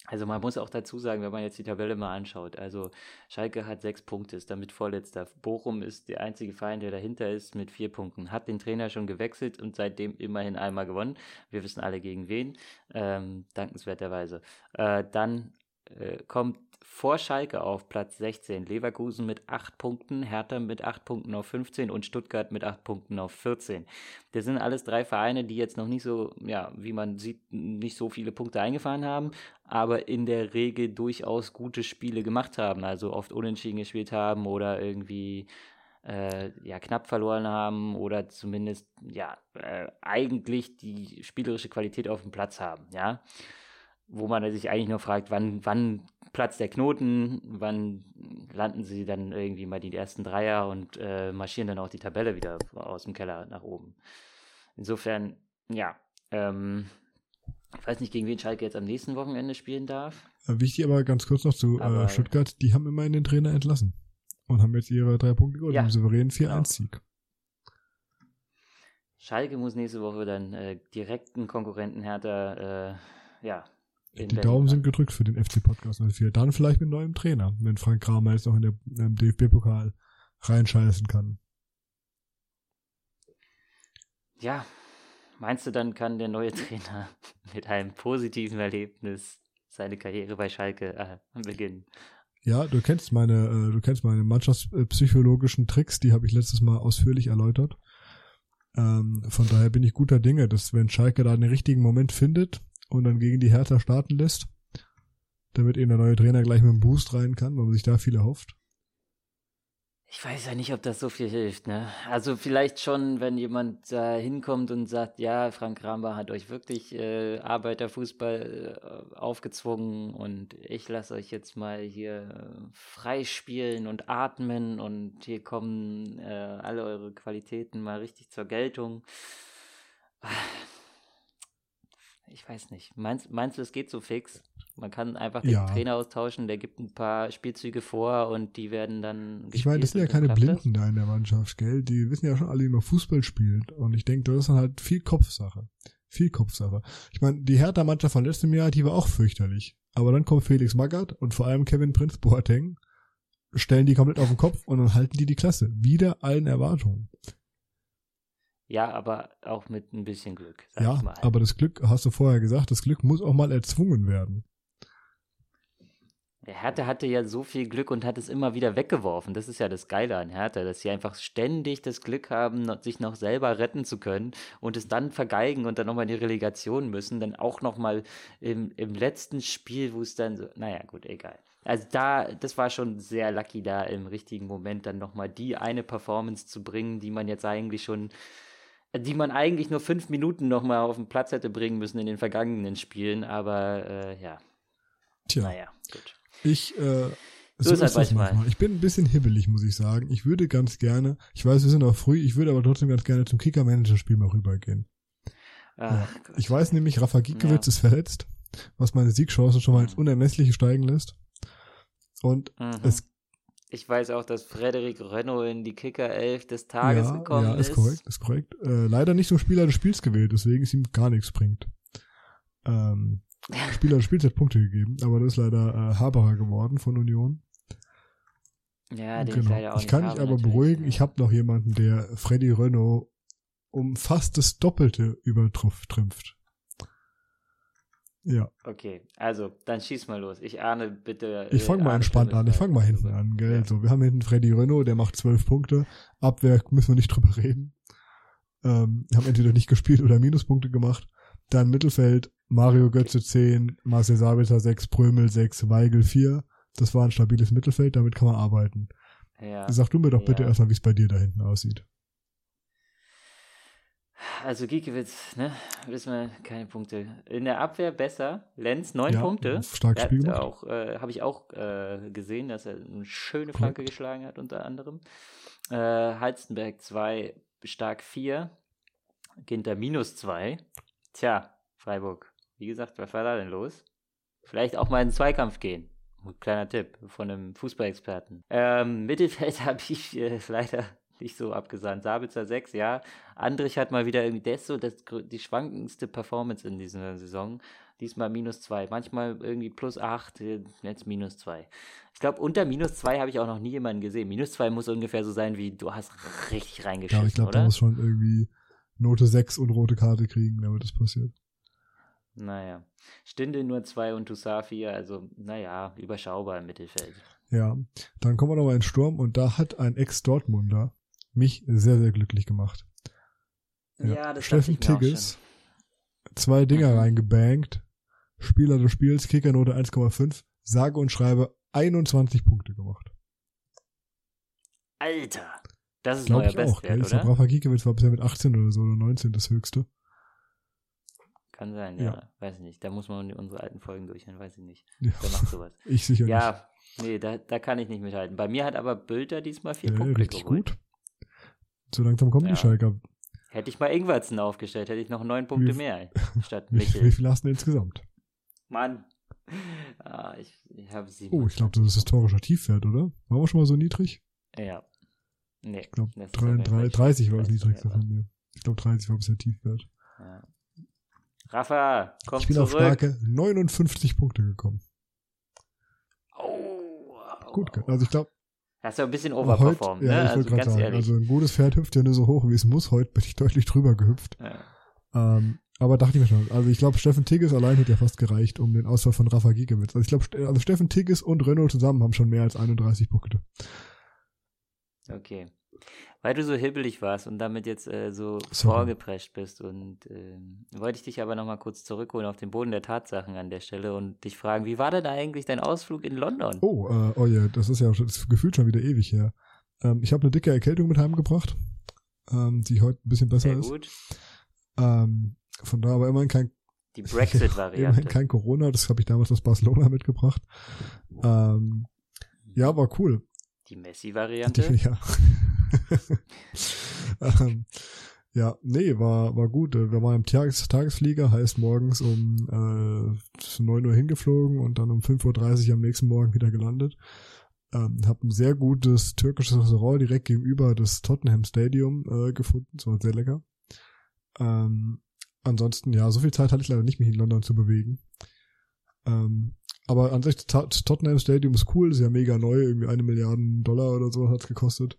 Also man muss auch dazu sagen, wenn man jetzt die Tabelle mal anschaut, also Schalke hat sechs Punkte, ist damit vorletzter. Bochum ist der einzige Verein, der dahinter ist mit vier Punkten, hat den Trainer schon gewechselt und seitdem immerhin einmal gewonnen. Wir wissen alle gegen wen, ähm, dankenswerterweise. Äh, dann äh, kommt vor Schalke auf Platz 16. Leverkusen mit 8 Punkten, Hertha mit 8 Punkten auf 15 und Stuttgart mit 8 Punkten auf 14. Das sind alles drei Vereine, die jetzt noch nicht so, ja, wie man sieht, nicht so viele Punkte eingefahren haben, aber in der Regel durchaus gute Spiele gemacht haben, also oft unentschieden gespielt haben oder irgendwie äh, ja, knapp verloren haben oder zumindest ja äh, eigentlich die spielerische Qualität auf dem Platz haben, ja wo man sich eigentlich nur fragt, wann, wann platzt der Knoten, wann landen sie dann irgendwie mal die ersten Dreier und äh, marschieren dann auch die Tabelle wieder aus dem Keller nach oben. Insofern, ja, ähm, ich weiß nicht, gegen wen Schalke jetzt am nächsten Wochenende spielen darf. Äh, wichtig aber ganz kurz noch zu äh, aber, äh, Stuttgart, die haben immerhin den Trainer entlassen und haben jetzt ihre drei Punkte geholt, ja, im souveränen 4-1-Sieg. Genau. Schalke muss nächste Woche dann äh, direkten Konkurrenten härter, äh, ja, die Daumen sind gedrückt für den FC Podcast 04. Dann vielleicht mit neuem Trainer, wenn Frank Kramer jetzt noch in der, im DFB-Pokal reinscheißen kann. Ja, meinst du, dann kann der neue Trainer mit einem positiven Erlebnis seine Karriere bei Schalke äh, beginnen? Ja, du kennst meine, äh, du kennst meine mannschaftspsychologischen Tricks, die habe ich letztes Mal ausführlich erläutert. Ähm, von daher bin ich guter Dinge, dass wenn Schalke da den richtigen Moment findet, und dann gegen die Hertha starten lässt, damit eben der neue Trainer gleich mit einem Boost rein kann, weil man sich da viel erhofft. Ich weiß ja nicht, ob das so viel hilft, ne? Also vielleicht schon, wenn jemand da hinkommt und sagt, ja, Frank Ramba hat euch wirklich äh, Arbeiterfußball äh, aufgezwungen und ich lasse euch jetzt mal hier äh, frei spielen und atmen und hier kommen äh, alle eure Qualitäten mal richtig zur Geltung ich weiß nicht. Meinst, meinst du, es geht so fix? Man kann einfach den ja. Trainer austauschen, der gibt ein paar Spielzüge vor und die werden dann. Ich meine, das sind ja keine Blinden das? da in der Mannschaft, gell? Die wissen ja schon alle, wie man Fußball spielt. Und ich denke, das ist dann halt viel Kopfsache. Viel Kopfsache. Ich meine, die Hertha-Mannschaft von letztem Jahr, die war auch fürchterlich. Aber dann kommt Felix Magath und vor allem Kevin Prinz Boateng, stellen die komplett auf den Kopf und dann halten die die Klasse. Wieder allen Erwartungen. Ja, aber auch mit ein bisschen Glück. ja, aber das Glück, hast du vorher gesagt, das Glück muss auch mal erzwungen werden. Der Hertha hatte ja so viel Glück und hat es immer wieder weggeworfen. Das ist ja das Geile an Hertha, dass sie einfach ständig das Glück haben, sich noch selber retten zu können und es dann vergeigen und dann nochmal in die Relegation müssen. Dann auch nochmal im, im letzten Spiel, wo es dann so, naja, gut, egal. Also da, das war schon sehr lucky, da im richtigen Moment dann nochmal die eine Performance zu bringen, die man jetzt eigentlich schon die man eigentlich nur fünf Minuten nochmal auf den Platz hätte bringen müssen in den vergangenen Spielen, aber äh, ja. Tja. Naja, gut. Ich, äh, so, so ist, halt manchmal. Ich bin ein bisschen hibbelig, muss ich sagen. Ich würde ganz gerne, ich weiß, wir sind noch früh, ich würde aber trotzdem ganz gerne zum Kicker-Manager-Spiel mal rübergehen. Ach, ja. Ich weiß nämlich, Rafa Giekewitz ja. ist verletzt, was meine Siegchancen schon mal ins mhm. Unermessliche steigen lässt. Und mhm. es ich weiß auch, dass Frederik Renault in die Kicker-Elf des Tages ja, gekommen ist. Ja, ist korrekt, ist korrekt. Äh, leider nicht zum Spieler des Spiels gewählt, deswegen es ihm gar nichts bringt. Ähm, Spieler des Spiels hat Punkte gegeben, aber das ist leider äh, Haberer geworden von Union. Ja, den genau. ich leider auch Ich kann dich aber beruhigen, ich habe noch jemanden, der Freddy Renault um fast das Doppelte übertrifft. Ja. Okay, also dann schieß mal los. Ich ahne bitte. Ich fange mal entspannt an. Ich fange mal hinten an, gell? Ja. So, wir haben hinten Freddy Renault, der macht zwölf Punkte. Abwehr müssen wir nicht drüber reden. Ähm, haben entweder nicht gespielt oder Minuspunkte gemacht. Dann Mittelfeld, Mario Götze 10, Marcel Sabitzer 6, Prömel 6, Weigel 4. Das war ein stabiles Mittelfeld, damit kann man arbeiten. Ja. Sag du mir doch bitte ja. erstmal, wie es bei dir da hinten aussieht. Also Giekewitz, ne, wissen wir, keine Punkte. In der Abwehr besser. Lenz, neun Ja, Punkte. Spiel hat auch, äh, habe ich auch äh, gesehen, dass er eine schöne Flanke geschlagen hat, unter anderem. Äh, Halstenberg 2, stark 4. Ginter minus 2. Tja, Freiburg. Wie gesagt, was war da denn los? Vielleicht auch mal in den Zweikampf gehen. Ein Kleiner Tipp von einem Fußballexperten. Ähm, Mittelfeld habe ich äh, leider nicht so abgesandt. Sabitzer 6, ja. Andrich hat mal wieder irgendwie, der ist so das, die schwankendste Performance in dieser Saison. Diesmal minus 2, manchmal irgendwie plus 8, jetzt minus 2. Ich glaube, unter minus 2 habe ich auch noch nie jemanden gesehen. Minus 2 muss ungefähr so sein, wie du hast richtig Ja, reingeschissen, ich glaube, da muss schon irgendwie Note 6 und rote Karte kriegen, damit das passiert. Naja. Stindel nur 2 und Toussaint 4, also naja, überschaubar im Mittelfeld. Ja, dann kommen wir nochmal in den Sturm und da hat ein Ex-Dortmunder mich sehr, sehr glücklich gemacht. Ja, das Steffen auch Tigges, zwei Dinger Mhm. reingebankt, Spieler des Spiels, Kickernote 1,5, sage und schreibe 21 Punkte gemacht. Alter, das ist Glaube neuer ich auch, gell? Bestwert, Ich glaube, oder? Rafa Giekewitz war bisher mit 18 oder so oder 19 das höchste. Kann sein, ja. Ja. Weiß ich nicht. Da muss man unsere alten Folgen durchhören, weiß ich nicht. Ja, Wer macht sowas? ich sicher nicht. ja, nee, da, da kann ich nicht mithalten. Bei mir hat aber Bülter diesmal vier Ja, Punkte richtig geholt. gut. So langsam kommen Ja. die Schalker. Hätte ich mal Ingwertsen aufgestellt, hätte ich noch neun Punkte Wie- mehr statt Wie, Michel. wie viel hast du denn insgesamt? Mann. Ah, ich ich habe sie. Oh, ich glaube, das ist historischer Tiefwert, oder? War wir schon mal so niedrig? Ja. Nee. Ich glaube, das ist auf jeden Fall 30 war das niedrigste von mir. Ich glaube, 30 war bisher Tiefwert. Ja. Rafa, komm ich bin zurück. auf starke 59 Punkte gekommen. Oh, Gut, also ich glaube, Hast du ein bisschen overperformed, ja, ne? ich Also ganz sagen, ehrlich. also ein gutes Pferd hüpft ja nur so hoch, wie es muss. Heute bin ich deutlich drüber gehüpft. ja. Ähm, aber dachte ich mir schon. Also ich glaube, Steffen Tigges allein hätte ja fast gereicht, um den Ausfall von Rafa Giekewitz. Also ich glaube, also Steffen Tigges und Renault zusammen haben schon mehr als 31 Punkte. Okay. Weil du so hibbelig warst und damit jetzt äh, so Sorry. vorgeprescht bist und ähm, wollte ich dich aber nochmal kurz zurückholen auf den Boden der Tatsachen an der Stelle und dich fragen, wie war denn eigentlich dein Ausflug in London? Oh, äh, oh ja, das ist ja das gefühlt schon wieder ewig her. Ähm, ich habe eine dicke Erkältung mit heimgebracht, ähm, die heute ein bisschen besser Sehr ist. gut. Ähm, von da aber immerhin kein, Die immerhin Brexit-Variante. kein Corona, das habe ich damals aus Barcelona mitgebracht. Ähm, ja, war cool. Die Messi-Variante. Ja. ähm, ja, nee, war, war gut. Wir waren im Tages Tagesflieger, heißt morgens um äh, 9 Uhr hingeflogen und dann um 5.30 Uhr am nächsten Morgen wieder gelandet. Ähm, hab ein sehr gutes türkisches Restaurant direkt gegenüber des Tottenham Stadium äh, gefunden. Das war sehr lecker. Ähm, ansonsten, ja, so viel Zeit hatte ich leider nicht, mich in London zu bewegen. Ähm, aber an sich, Tottenham Stadium ist cool, ist ja mega neu, irgendwie eine Milliarde Dollar oder so hat's gekostet.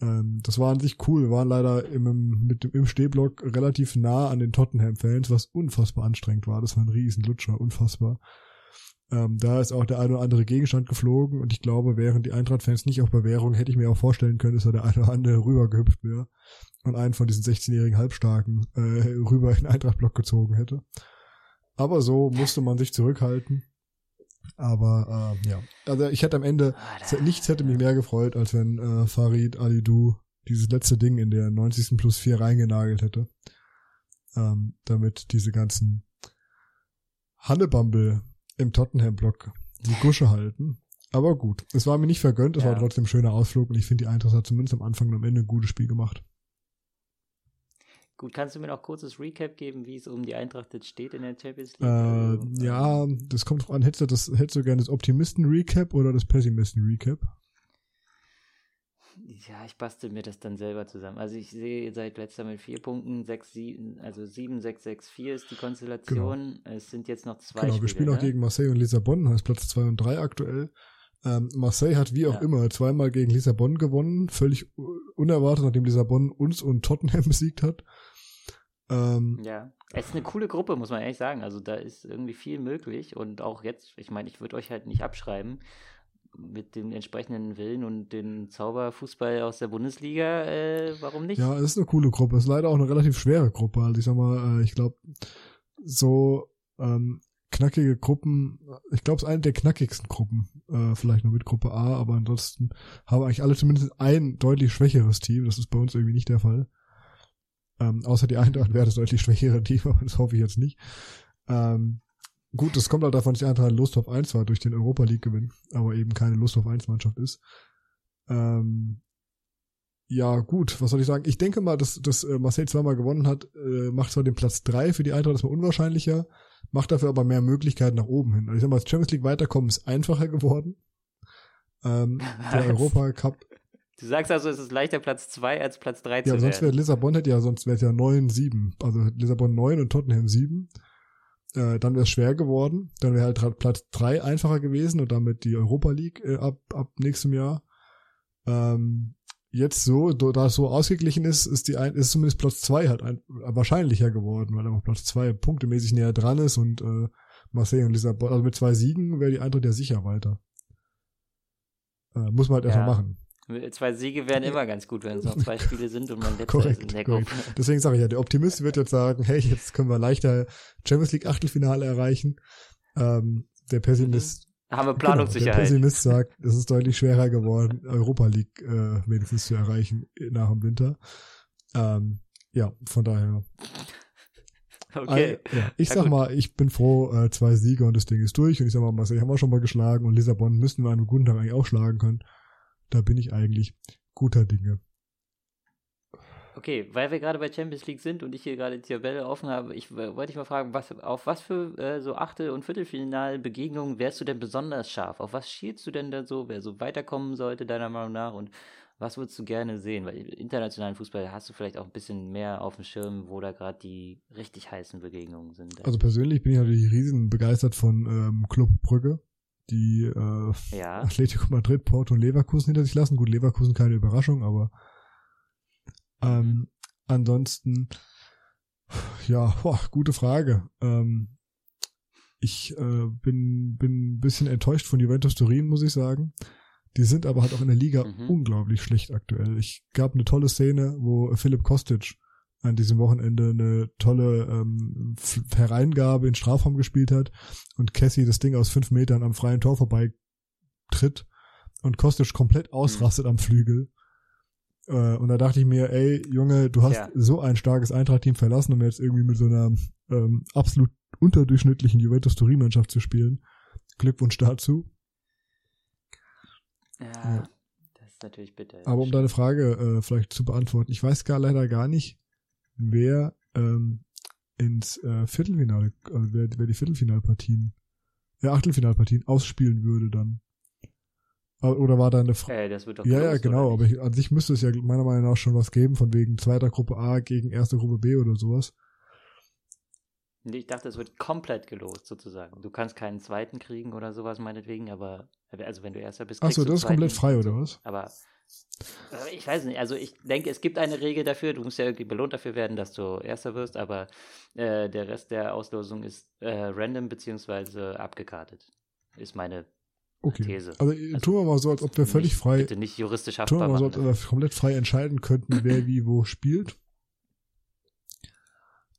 Ähm, das war an sich cool. Wir waren leider im, mit dem, im Stehblock relativ nah an den Tottenham-Fans, was unfassbar anstrengend war. Das war ein riesen Lutscher, unfassbar. Ähm, da ist auch der eine oder andere Gegenstand geflogen und ich glaube, wären die Eintracht-Fans nicht auf Bewährung, hätte ich mir auch vorstellen können, dass da der eine oder andere rübergehüpft wäre und einen von diesen 16-jährigen Halbstarken äh, rüber in den Eintracht-Block gezogen hätte. Aber so musste man sich zurückhalten. Aber ähm, ja, also ich hätte am Ende Ah, Nichts hätte mich mehr gefreut, als wenn äh, Farid Alidou dieses letzte Ding in der 90. plus 4 reingenagelt hätte. Ähm, damit diese ganzen Hannebumble im Tottenham-Block die Gusche halten. Aber gut, es war mir nicht vergönnt, es Ja. war trotzdem ein schöner Ausflug und ich finde, die Eintracht hat zumindest am Anfang und am Ende ein gutes Spiel gemacht. Gut, kannst du mir noch kurzes Recap geben, wie es um die Eintracht jetzt steht in der Champions League? Äh, ja, das kommt drauf an, hättest du, das, hättest du gerne das Optimisten-Recap oder das Pessimisten-Recap? Ja, ich bastel mir das dann selber zusammen. Also ich sehe seit letzter mit vier Punkten, sechs, sieben, also 7, 6, 6, 4 ist die Konstellation. Es sind jetzt noch zwei Genau, Spiele. wir spielen auch ne? gegen Marseille und Lissabon, heißt Platz 2 und 3 aktuell. Ähm, Marseille hat wie auch Ja. immer zweimal gegen Lissabon gewonnen, völlig unerwartet, nachdem Lissabon uns und Tottenham besiegt hat. Ähm, Ja, es ist eine coole Gruppe, muss man ehrlich sagen. Also da ist irgendwie viel möglich und auch jetzt, ich meine, ich würde euch halt nicht abschreiben mit dem entsprechenden Willen und dem Zauberfußball aus der Bundesliga. Äh, warum nicht? ja, es ist eine coole Gruppe. Es ist leider auch eine relativ schwere Gruppe. Also ich sag mal, äh, ich glaube, so ähm, knackige Gruppen, ich glaube, es ist eine der knackigsten Gruppen, äh, vielleicht nur mit Gruppe A, aber ansonsten haben eigentlich alle zumindest ein deutlich schwächeres Team. Das ist bei uns irgendwie nicht der Fall. Ähm, außer die Eintracht wäre das deutlich schwächere Team, aber das hoffe ich jetzt nicht. Ähm, gut, das kommt halt davon, dass die Eintracht Lust auf 1 war durch den Europa League Gewinn, aber eben keine Lust auf 1 Mannschaft ist. Ähm, ja, gut, was soll ich sagen? Ich denke mal, dass, dass äh, Marseille zweimal gewonnen hat, äh, macht zwar den Platz drei für die Eintracht erstmal unwahrscheinlicher, macht dafür aber mehr Möglichkeiten nach oben hin. Also ich sag mal, das Champions League weiterkommen ist einfacher geworden. Ähm, der Europa Cup. Du sagst also, es ist leichter Platz zwei als Platz drei zu Ja, sonst wäre Lissabon hätte ja, sonst wäre es ja neun sieben Also Lissabon neun und Tottenham sieben Äh, dann wäre es schwer geworden. Dann wäre halt Platz drei einfacher gewesen und damit die Europa League äh, ab, ab nächstem Jahr. Ähm, jetzt so, da es so ausgeglichen ist, ist die ein, ist zumindest Platz zwei halt ein, wahrscheinlicher geworden, weil einfach Platz zwei punktemäßig näher dran ist und äh, Marseille und Lissabon, also mit zwei Siegen wäre die Eintritt ja sicher weiter. Äh, muss man halt erstmal machen. Zwei Siege wären immer ganz gut, wenn es noch zwei Spiele sind und man letzter korrekt, ist in der korrekt. Deswegen sage ich ja, der Optimist wird jetzt sagen, hey, jetzt können wir leichter Champions League Achtelfinale erreichen. Ähm, der Pessimist haben wir Planungssicherheit. Genau, der Pessimist sagt, es ist deutlich schwerer geworden, Europa League äh, wenigstens zu erreichen nach dem Winter. Ähm, ja, von daher. Okay. Ja, ich sag mal, ich bin froh, äh, zwei Siege und das Ding ist durch. Und ich sag mal, Marseille haben wir schon mal geschlagen und Lissabon müssten wir an einem guten Tag eigentlich auch schlagen können. Da bin ich eigentlich guter Dinge. Okay, weil wir gerade bei Champions League sind und ich hier gerade die Tabelle offen habe, ich wollte ich mal fragen, was, auf was für äh, so Achtel- und Viertelfinalbegegnungen wärst du denn besonders scharf? Auf was schielst du denn da so, wer so weiterkommen sollte, deiner Meinung nach? Und was würdest du gerne sehen? Weil internationalen Fußball hast du vielleicht auch ein bisschen mehr auf dem Schirm, wo da gerade die richtig heißen Begegnungen sind. Also persönlich bin ich natürlich riesen begeistert von ähm, Club Brügge, die äh, ja. Atletico Madrid, Porto und Leverkusen hinter sich lassen. Gut, Leverkusen keine Überraschung, aber ähm, ansonsten, ja, boah, gute Frage. Ähm, ich äh, bin, bin ein bisschen enttäuscht von Juventus Turin, muss ich sagen. Die sind aber halt auch in der Liga mhm. unglaublich schlecht aktuell. Ich gab eine tolle Szene, wo Philipp Kostic an diesem Wochenende eine tolle ähm, Hereingabe in Strafraum gespielt hat und Cassie das Ding aus fünf Metern am freien Tor vorbei tritt und Kostic komplett ausrastet mhm. am Flügel äh, und da dachte ich mir, ey, Junge, du hast ja. so ein starkes Eintracht-Team verlassen, um jetzt irgendwie mit so einer ähm, absolut unterdurchschnittlichen Juventus Turin-Mannschaft zu spielen. Glückwunsch dazu. Ja, ja, das ist natürlich bitter. Aber um deine Frage äh, vielleicht zu beantworten, ich weiß gar leider gar nicht, wer ähm, ins äh, Viertelfinale, also wer, wer die Viertelfinalpartien, äh, Achtelfinalpartien ausspielen würde dann. Oder war da eine Frage? Äh, das wird doch Ja, ja, genau. Aber ich, an sich müsste es ja meiner Meinung nach schon was geben, von wegen zweiter Gruppe A gegen erste Gruppe B oder sowas. Ich dachte, es wird komplett gelost, sozusagen. Du kannst keinen zweiten kriegen oder sowas, meinetwegen, aber also wenn du erster bist, Achso, das ist komplett frei, oder was? Aber ich weiß nicht, also ich denke, es gibt eine Regel dafür, du musst ja irgendwie belohnt dafür werden, dass du Erster wirst, aber äh, der Rest der Auslosung ist äh, random beziehungsweise abgekartet. Ist meine Okay. These. Also, also tun wir mal so, als ob wir völlig nicht, frei. Bitte nicht juristisch Tun wir mal so, als ob wir komplett frei entscheiden könnten, wer wie wo spielt.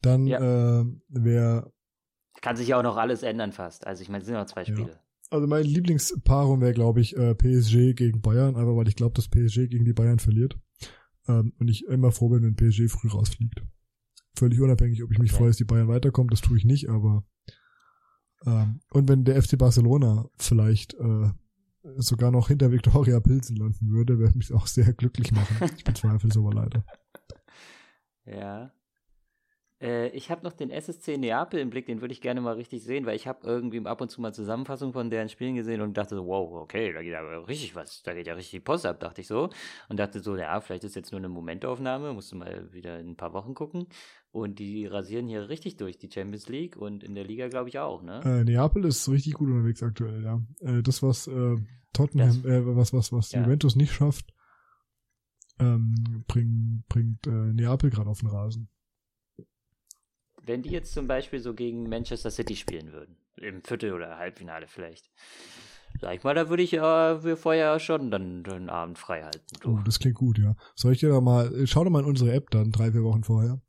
Dann ja. äh, wer. Kann sich ja auch noch alles ändern fast. Also ich meine, es sind noch zwei Spiele. Ja. Also meine Lieblingspaarung wäre, glaube ich, äh, PSG gegen Bayern, einfach weil ich glaube, dass PSG gegen die Bayern verliert. Ähm, und ich immer froh bin, wenn PSG früh rausfliegt. Völlig unabhängig, ob ich mich okay. freue, dass die Bayern weiterkommen, das tue ich nicht, aber ähm, und wenn der FC Barcelona vielleicht äh, sogar noch hinter Viktoria Pilsen landen würde, würde mich auch sehr glücklich machen. Ich bezweifle es aber leider. Ja. Äh, ich habe noch den SSC Neapel im Blick, den würde ich gerne mal richtig sehen, weil ich habe irgendwie ab und zu mal Zusammenfassungen von deren Spielen gesehen und dachte so, wow, okay, da geht ja richtig was, da geht ja richtig die Post ab, dachte ich so. Und dachte so, ja, vielleicht ist jetzt nur eine Momentaufnahme, musst du mal wieder in ein paar Wochen gucken. Und die rasieren hier richtig durch die Champions League und in der Liga, glaube ich, auch, ne? Äh, Neapel ist richtig gut unterwegs aktuell, ja. Äh, das, was äh, Tottenham, das, äh, was, was, was ja. Juventus nicht schafft, ähm, bring, bringt äh, Neapel gerade auf den Rasen wenn die jetzt zum Beispiel so gegen Manchester City spielen würden, im Viertel- oder Halbfinale vielleicht, sag ich mal, da würde ich äh, vorher schon dann den Abend frei halten. Oh, das klingt gut, ja. Soll ich dir da mal, schau doch mal in unsere App dann, drei, vier Wochen vorher.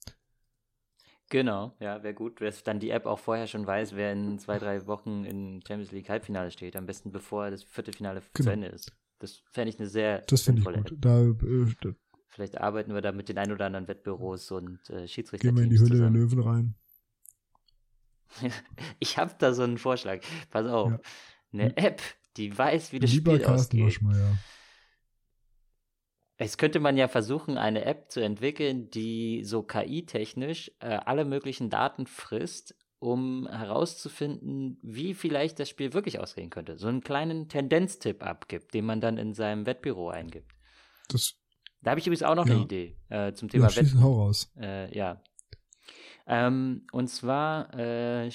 Genau, ja, wäre gut, dass dann die App auch vorher schon weiß, wer in zwei, drei Wochen in Champions League Halbfinale steht. Am besten bevor das Viertelfinale genau. zu Ende ist. Das fände ich eine sehr Das finde ich gut. Da, äh, Vielleicht arbeiten wir da mit den ein oder anderen Wettbüros und äh, Schiedsrichter. Gehen wir in die Hülle der Löwen rein. ich habe da so einen Vorschlag. Pass auf. Ja. Eine App, die weiß, wie das Lieber Spiel Carsten ausgeht. Waschmeier. Es könnte man ja versuchen, eine App zu entwickeln, die so KI-technisch äh, alle möglichen Daten frisst, um herauszufinden, wie vielleicht das Spiel wirklich ausgehen könnte. So einen kleinen Tendenztipp abgibt, den man dann in seinem Wettbüro eingibt. Das, da habe ich übrigens auch noch Ja. eine Idee äh, zum Thema ja, schießen, hau raus. äh, ja. Ähm, und zwar äh,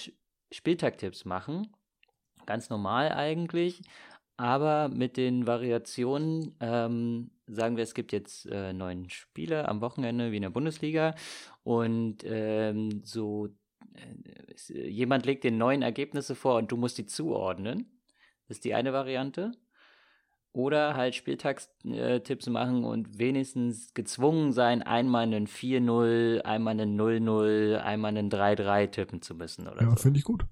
Spieltagtipps machen. Ganz normal eigentlich. Aber mit den Variationen, ähm, sagen wir, es gibt jetzt äh, neun Spiele am Wochenende wie in der Bundesliga. Und ähm, so äh, jemand legt dir neun Ergebnisse vor und du musst die zuordnen. Das ist die eine Variante. Oder halt Spieltagstipps machen und wenigstens gezwungen sein, einmal einen 4-0, einmal einen 0-0, einmal einen 3-3 tippen zu müssen oder Ja, so. finde ich gut.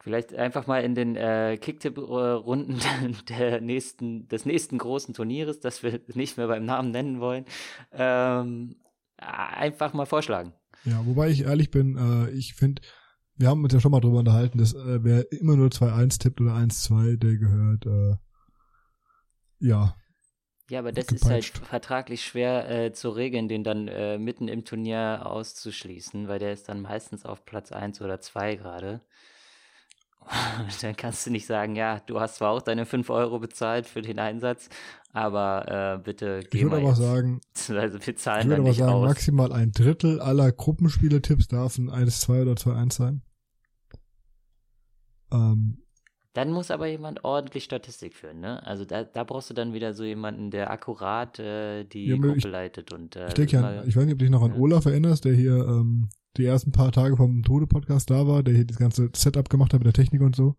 Vielleicht einfach mal in den äh, Kicktipp-Runden der nächsten, des nächsten großen Turnieres, das wir nicht mehr beim Namen nennen wollen, ähm, einfach mal vorschlagen. Ja, wobei ich ehrlich bin, äh, ich finde, wir haben uns ja schon mal drüber unterhalten, dass äh, wer immer nur 2-1 tippt oder 1-2, der gehört, äh, ja, Ja, aber das ist halt Gepeitscht. vertraglich schwer äh, zu regeln, den dann äh, mitten im Turnier auszuschließen, weil der ist dann meistens auf Platz 1 oder 2 gerade. dann kannst du nicht sagen, ja, du hast zwar auch deine 5 Euro bezahlt für den Einsatz, aber äh, bitte geh ich würde mal aber sagen, Also wir ich zahlen würde dann aber nicht sagen, aus. maximal ein Drittel aller Gruppenspiele-Tipps darf ein 1-2 oder 2-1 sein. Ähm, Dann muss aber jemand ordentlich Statistik führen, ne? Also da, da brauchst du dann wieder so jemanden, der akkurat äh, die Ja, Gruppe ich- leitet und äh, ich denke ja, ich weiß nicht, ob du dich noch an ja. Olaf erinnerst, der hier ähm, die ersten paar Tage vom Tode-Podcast da war, der hier das ganze Setup gemacht hat mit der Technik und so.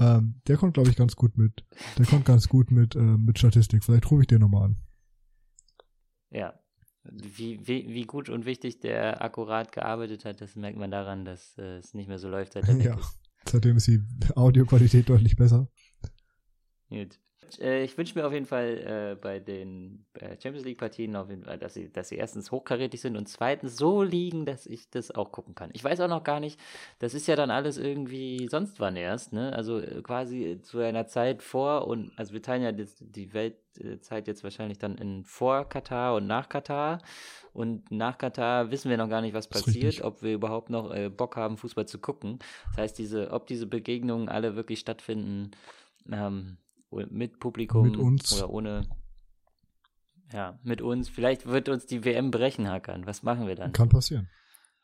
Ähm, der kommt, glaube ich, ganz gut mit. Der kommt ganz gut mit, ähm, mit Statistik. Vielleicht rufe ich den nochmal an. Ja. Wie, wie, wie gut und wichtig der akkurat gearbeitet hat, das merkt man daran, dass äh, es nicht mehr so läuft, seit er Ja. ist. Seitdem ist die Audioqualität deutlich besser. Gut. Äh, ich wünsche mir auf jeden Fall äh, bei den äh, Champions League Partien auf jeden Fall, dass sie, dass sie erstens hochkarätig sind und zweitens so liegen, dass ich das auch gucken kann. Ich weiß auch noch gar nicht, das ist ja dann alles irgendwie sonst wann erst, ne? Also äh, quasi zu einer Zeit vor und also wir teilen ja das, die Weltzeit jetzt wahrscheinlich dann in vor Katar und nach Katar. Und nach Katar wissen wir noch gar nicht, was passiert, ob wir überhaupt noch äh, Bock haben, Fußball zu gucken. Das heißt, diese, ob diese Begegnungen alle wirklich stattfinden, ähm, mit Publikum Mit uns. oder ohne. Ja, mit uns. Vielleicht wird uns die WM brechen, Hackern. Was machen wir dann? Kann passieren.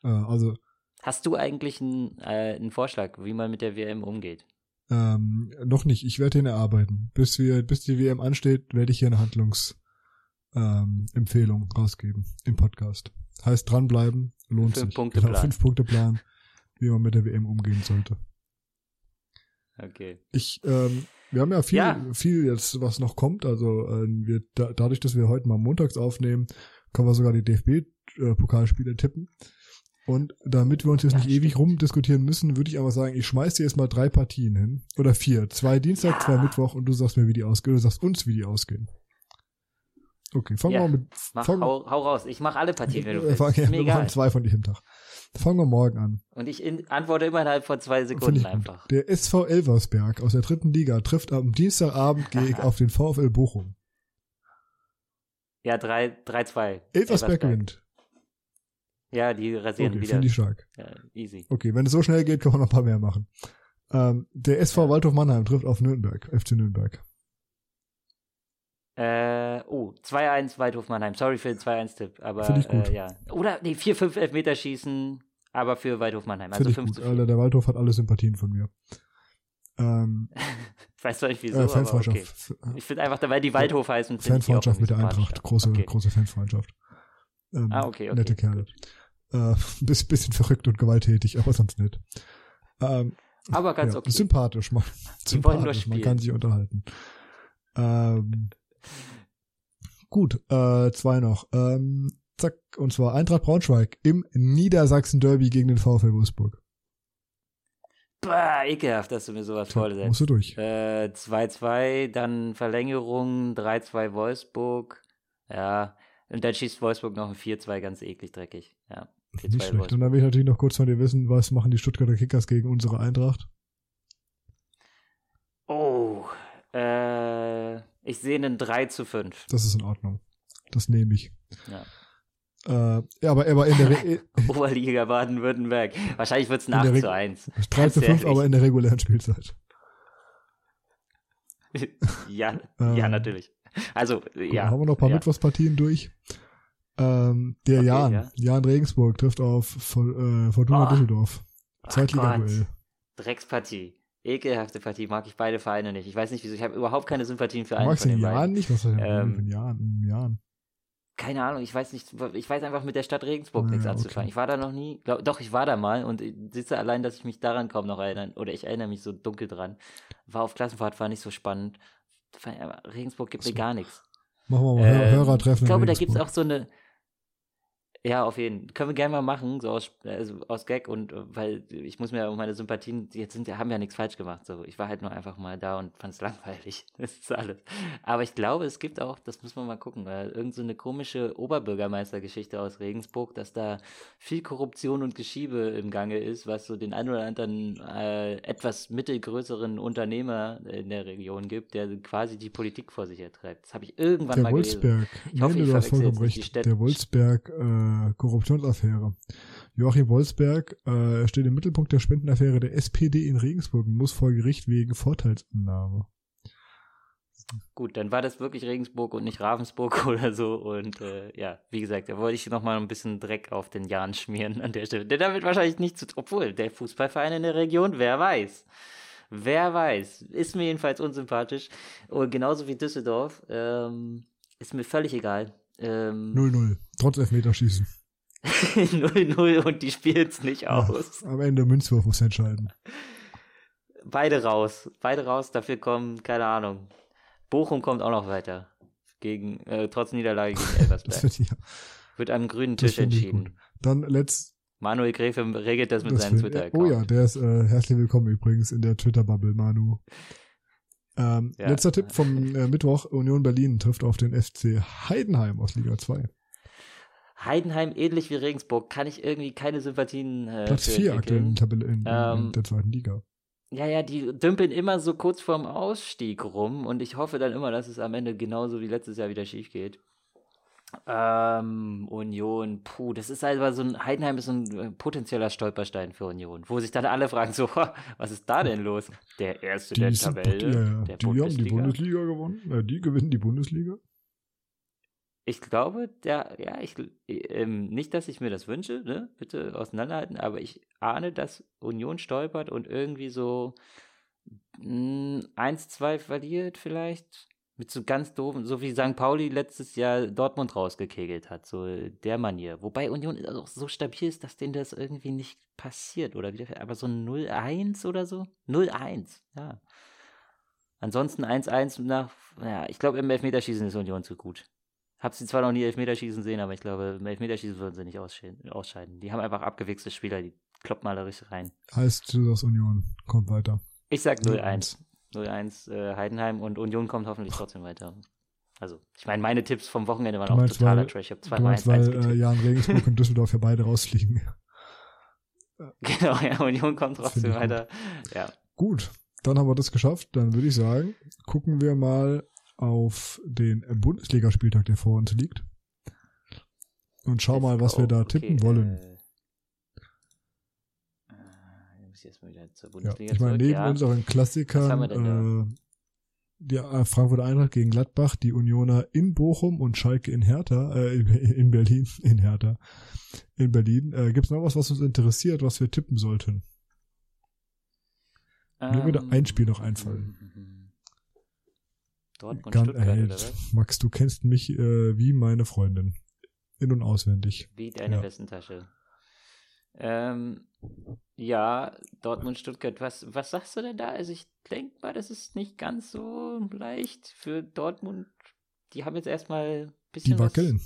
Äh, also, Hast du eigentlich einen, äh, einen Vorschlag, wie man mit der WM umgeht? ähm, noch nicht. Ich werde den erarbeiten. Bis wir, bis die WM ansteht, werde ich hier eine Handlungsempfehlung ähm, rausgeben im Podcast. Heißt dranbleiben, lohnt sich. Fünf-Punkte-Plan. Genau, fünf Punkte Plan, wie man mit der WM umgehen sollte. Okay. Ich, ähm, wir haben ja viel, Ja. viel jetzt, was noch kommt. Also ähm, wir, da, dadurch, dass wir heute mal montags aufnehmen, können wir sogar die DFB-Pokalspiele tippen. Und damit wir uns jetzt Ja, nicht ewig stimmt. rumdiskutieren müssen, würde ich aber sagen, ich schmeiß dir jetzt mal drei Partien hin. Oder vier. Zwei Dienstag, zwei Mittwoch und du sagst mir, wie die ausgehen. Du sagst uns, wie die ausgehen. Okay, fangen Ja, wir mal mit. Mach, fangen, hau, hau raus. Ich mache alle Partien, wenn du willst. fangen, Ist mir wir machen egal. zwei von jedem Tag. Fangen wir morgen an. Und ich in, antworte immer innerhalb von zwei Sekunden ich gut. einfach. Der SV Elversberg aus der dritten Liga trifft am Dienstagabend gegen auf den VfL Bochum. Ja, 3-2. Elversberg gewinnt. Ja, die rasieren Okay, wieder. finde ich stark. Ja, easy. Okay, wenn es so schnell geht, können wir noch ein paar mehr machen. Ähm, der SV Ja. Waldhof Mannheim trifft auf Nürnberg, FC Nürnberg. Äh, oh, 2-1 Waldhof Mannheim. Sorry für den 2-1-Tipp, aber Find ich gut. Äh, ja. Oder nee, 4-5 Elfmeterschießen, aber für Waldhof Mannheim. Also Finde ich 5 gut. Alter, 4. der Waldhof hat alle Sympathien von mir. Ähm, Ich weiß zwar nicht wieso, äh, aber okay. Fanfreundschaft. Ich finde einfach, weil die Waldhof heißen, Fanfreundschaft mit der Eintracht. Große, okay. große Fanfreundschaft. Ähm, Ah, okay, okay, Nette Kerle. Äh, bis, bisschen verrückt und gewalttätig, aber sonst nett. Ähm, Aber ganz ja, okay. Sympathisch, man, Die wollen nur sympathisch, man kann sich unterhalten. Ähm, gut, äh, zwei noch. Ähm, zack, und zwar Eintracht Braunschweig im Niedersachsen Derby gegen den VfL Wolfsburg. Bah, ekelhaft, dass du mir sowas vorsetzt. musst du durch. Äh, 2-2, dann Verlängerung, 3-2 Wolfsburg. Ja, und dann schießt Wolfsburg noch ein 4-2, ganz eklig dreckig. Ja, 4-2 Nicht schlecht. Und dann will ich natürlich noch kurz von dir wissen, was machen die Stuttgarter Kickers gegen unsere Eintracht? Oh, äh, ich sehe einen 3 zu 5. Das ist in Ordnung. Das nehme ich. Ja. Äh, ja, aber, aber in der Re Oberliga Baden-Württemberg. Wahrscheinlich wird es ein der 8 Reg- zu 1. 3 zu 5, ehrlich. aber in der regulären Spielzeit. ja, Ähm, ja, natürlich. Also, Gut, ja. dann haben wir noch ein paar ja. Mittwochspartien durch. Ähm, der Okay, Jan, ja. Jan Regensburg trifft auf äh, Fortuna Oh. Düsseldorf. Zweitliga-Duell. Dreckspartie. Ekelhafte Partie, mag ich beide Vereine nicht. Ich weiß nicht wieso, ich habe überhaupt keine Sympathien für einen magst von den den Jan beiden. nicht? Was soll ich Ähm, Jan? Ein Jan. Keine Ahnung, ich weiß nicht, ich weiß einfach mit der Stadt Regensburg Ja, nichts okay. anzufangen. Ich war da noch nie, glaub, doch, ich war da mal und ich sitze allein, dass ich mich daran kaum noch erinnern, oder ich erinnere mich so dunkel dran. War auf Klassenfahrt, war nicht so spannend. Regensburg gibt mir So. gar nichts. Machen wir mal Ähm, Hörertreffen. Ich glaube, da gibt es auch so eine. Ja, auf jeden Fall. Können wir gerne mal machen, so aus, also aus Gag und äh, weil ich muss mir um meine Sympathien, jetzt sind, haben ja nichts falsch gemacht. So. Ich war halt nur einfach mal da und fand es langweilig. Das ist alles. Aber ich glaube, es gibt auch, das muss man mal gucken, weil irgend so eine komische Oberbürgermeistergeschichte aus Regensburg, dass da viel Korruption und Geschiebe im Gange ist, was so den ein oder anderen äh, etwas mittelgrößeren Unternehmer in der Region gibt, der quasi die Politik vor sich erträgt. Das habe ich irgendwann Der mal gelesen. Wolfsberg. Ich hoffe, nee, ich du hast vollkommen recht. Der Wolfsberg äh, Korruptionsaffäre. Joachim Wolfsberg äh, steht im Mittelpunkt der Spendenaffäre der SPD in Regensburg und muss vor Gericht wegen Vorteilsannahme. Gut, dann war das wirklich Regensburg und nicht Ravensburg oder so. Und äh, ja, wie gesagt, da wollte ich nochmal ein bisschen Dreck auf den Jan schmieren an der Stelle. Der damit wahrscheinlich nicht zu. Obwohl, der Fußballverein in der Region, wer weiß. Wer weiß. Ist mir jedenfalls unsympathisch. Und genauso wie Düsseldorf. Ähm, ist mir völlig egal. Ähm, 0-0. Trotz Elfmeterschießen. 0-0 und die spielen es nicht aus. Ja, am Ende Münzwurf muss entscheiden. Beide raus. Beide raus, dafür kommen, keine Ahnung. Bochum kommt auch noch weiter. Gegen, äh, trotz Niederlage gegen Elversberg. ich, ja, Wird am grünen Tisch entschieden. Dann letzt. Manuel Gräfe regelt das mit Das seinem Twitter-Account. oh ja, der ist äh, herzlich willkommen übrigens in der Twitter-Bubble, Manu. Ähm, Ja. Letzter Tipp vom äh, Mittwoch. Union Berlin trifft auf den FC Heidenheim aus Liga 2. Heidenheim, ähnlich wie Regensburg, kann ich irgendwie keine Sympathien äh, Platz für 4 aktuell in, Tabelle in, in, Ähm, in der zweiten Liga. Ja, ja, die dümpeln immer so kurz vorm Ausstieg rum und ich hoffe dann immer, dass es am Ende genauso wie letztes Jahr wieder schief geht. Ähm, Union, puh, das ist halt aber so ein, Heidenheim ist so ein äh, potenzieller Stolperstein für Union, wo sich dann alle fragen so, was ist da denn los? Der Erste der sind- Tabelle, ja, ja, der die haben die Bundesliga. Bundesliga gewonnen. Äh, die gewinnen die Bundesliga. Ich glaube, der, ja, ich, ähm, nicht, dass ich mir das wünsche, ne? bitte auseinanderhalten, aber ich ahne, dass Union stolpert und irgendwie so mh, 1-2 verliert vielleicht. Mit so ganz doofen, so wie St. Pauli letztes Jahr Dortmund rausgekegelt hat, so der Manier. Wobei Union auch so stabil ist, dass denen das irgendwie nicht passiert, oder wieder, aber so ein 0-1 oder so? 0-1, ja. Ansonsten 1-1 nach, ja, ich glaube, im Elfmeterschießen ist Union zu gut. Hab sie zwar noch nie Elfmeterschießen sehen, aber ich glaube, im Elfmeterschießen würden sie nicht ausscheiden. Die haben einfach abgewichste Spieler, die kloppen alle richtig rein. Heißt du das Union. Kommt weiter. Ich sag 0-1. 0-1. 0-1 äh, Heidenheim und Union kommt hoffentlich trotzdem weiter. Also, ich meine, meine Tipps vom Wochenende waren Du auch meinst, totaler weil- Trash. Ich habe zweimal meinst, 1-1 weil äh, getippt. Jan Regensburg und Düsseldorf ja beide rausfliegen. Genau, ja, Union kommt trotzdem weiter. Ja. Gut, dann haben wir das geschafft. Dann würde ich sagen, gucken wir mal auf den Bundesligaspieltag, der vor uns liegt. Und schau mal, was wir da Okay, tippen wollen. Äh, äh, ich erstmal wieder zur Ja, Bundesliga ich meine, neben ja. unseren Klassikern, äh, die äh, Frankfurter Eintracht gegen Gladbach, die Unioner in Bochum und Schalke in Hertha, äh, in Berlin, in Hertha, in Berlin. Äh, Gibt es noch was, was uns interessiert, was wir tippen sollten? Mir würde ein Spiel noch einfallen. ähm, Dortmund, Ganz Stuttgart, oder was? Max, du kennst mich äh, wie meine Freundin. In- und auswendig. Wie deine Ja. Westentasche. Ähm, ja, Dortmund, Stuttgart, was, was sagst du denn da? Also ich denke mal, das ist nicht ganz so leicht für Dortmund. Die haben jetzt erstmal ein bisschen Die wackeln.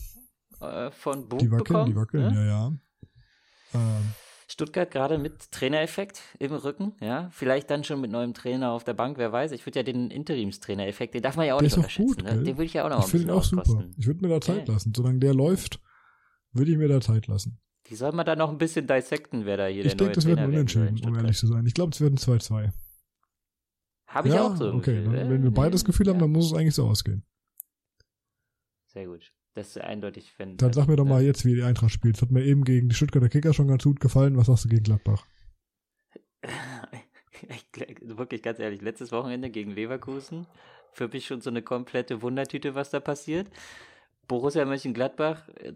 was äh, von Bug Die wackeln, bekommen. die wackeln, ne? ja, ja. Ähm, Stuttgart gerade mit Trainereffekt im Rücken, ja. Vielleicht dann schon mit neuem Trainer auf der Bank, wer weiß. Ich würde ja den Interimstrainer-Effekt, den darf man ja auch Der nicht ist auch unterschätzen. gut, ne? Den würde ich ja auch noch Ich finde ihn auch super. Ich würde mir da Zeit Ja. lassen. Solange der läuft, würde ich mir da Zeit lassen. Die soll man dann noch ein bisschen dissecten, wer da hier Ich der neue denke, das wird Trainer ein werden Unentschieden, um ehrlich zu sein. Ich glaube, es wird ein 2-2. Habe ich ja, auch so. okay. Gefühl, Dann, äh, wenn wir beide das Gefühl haben, ja. dann muss es eigentlich so ausgehen. Sehr gut. Das ist eindeutig, wenn. Dann sag mir doch mal jetzt, wie die Eintracht spielt. Das hat mir eben gegen die Stuttgarter Kicker schon ganz gut gefallen. Was sagst du gegen Gladbach? Ich, wirklich ganz ehrlich, letztes Wochenende gegen Leverkusen, für mich schon so eine komplette Wundertüte, was da passiert. Borussia Mönchengladbach, äh,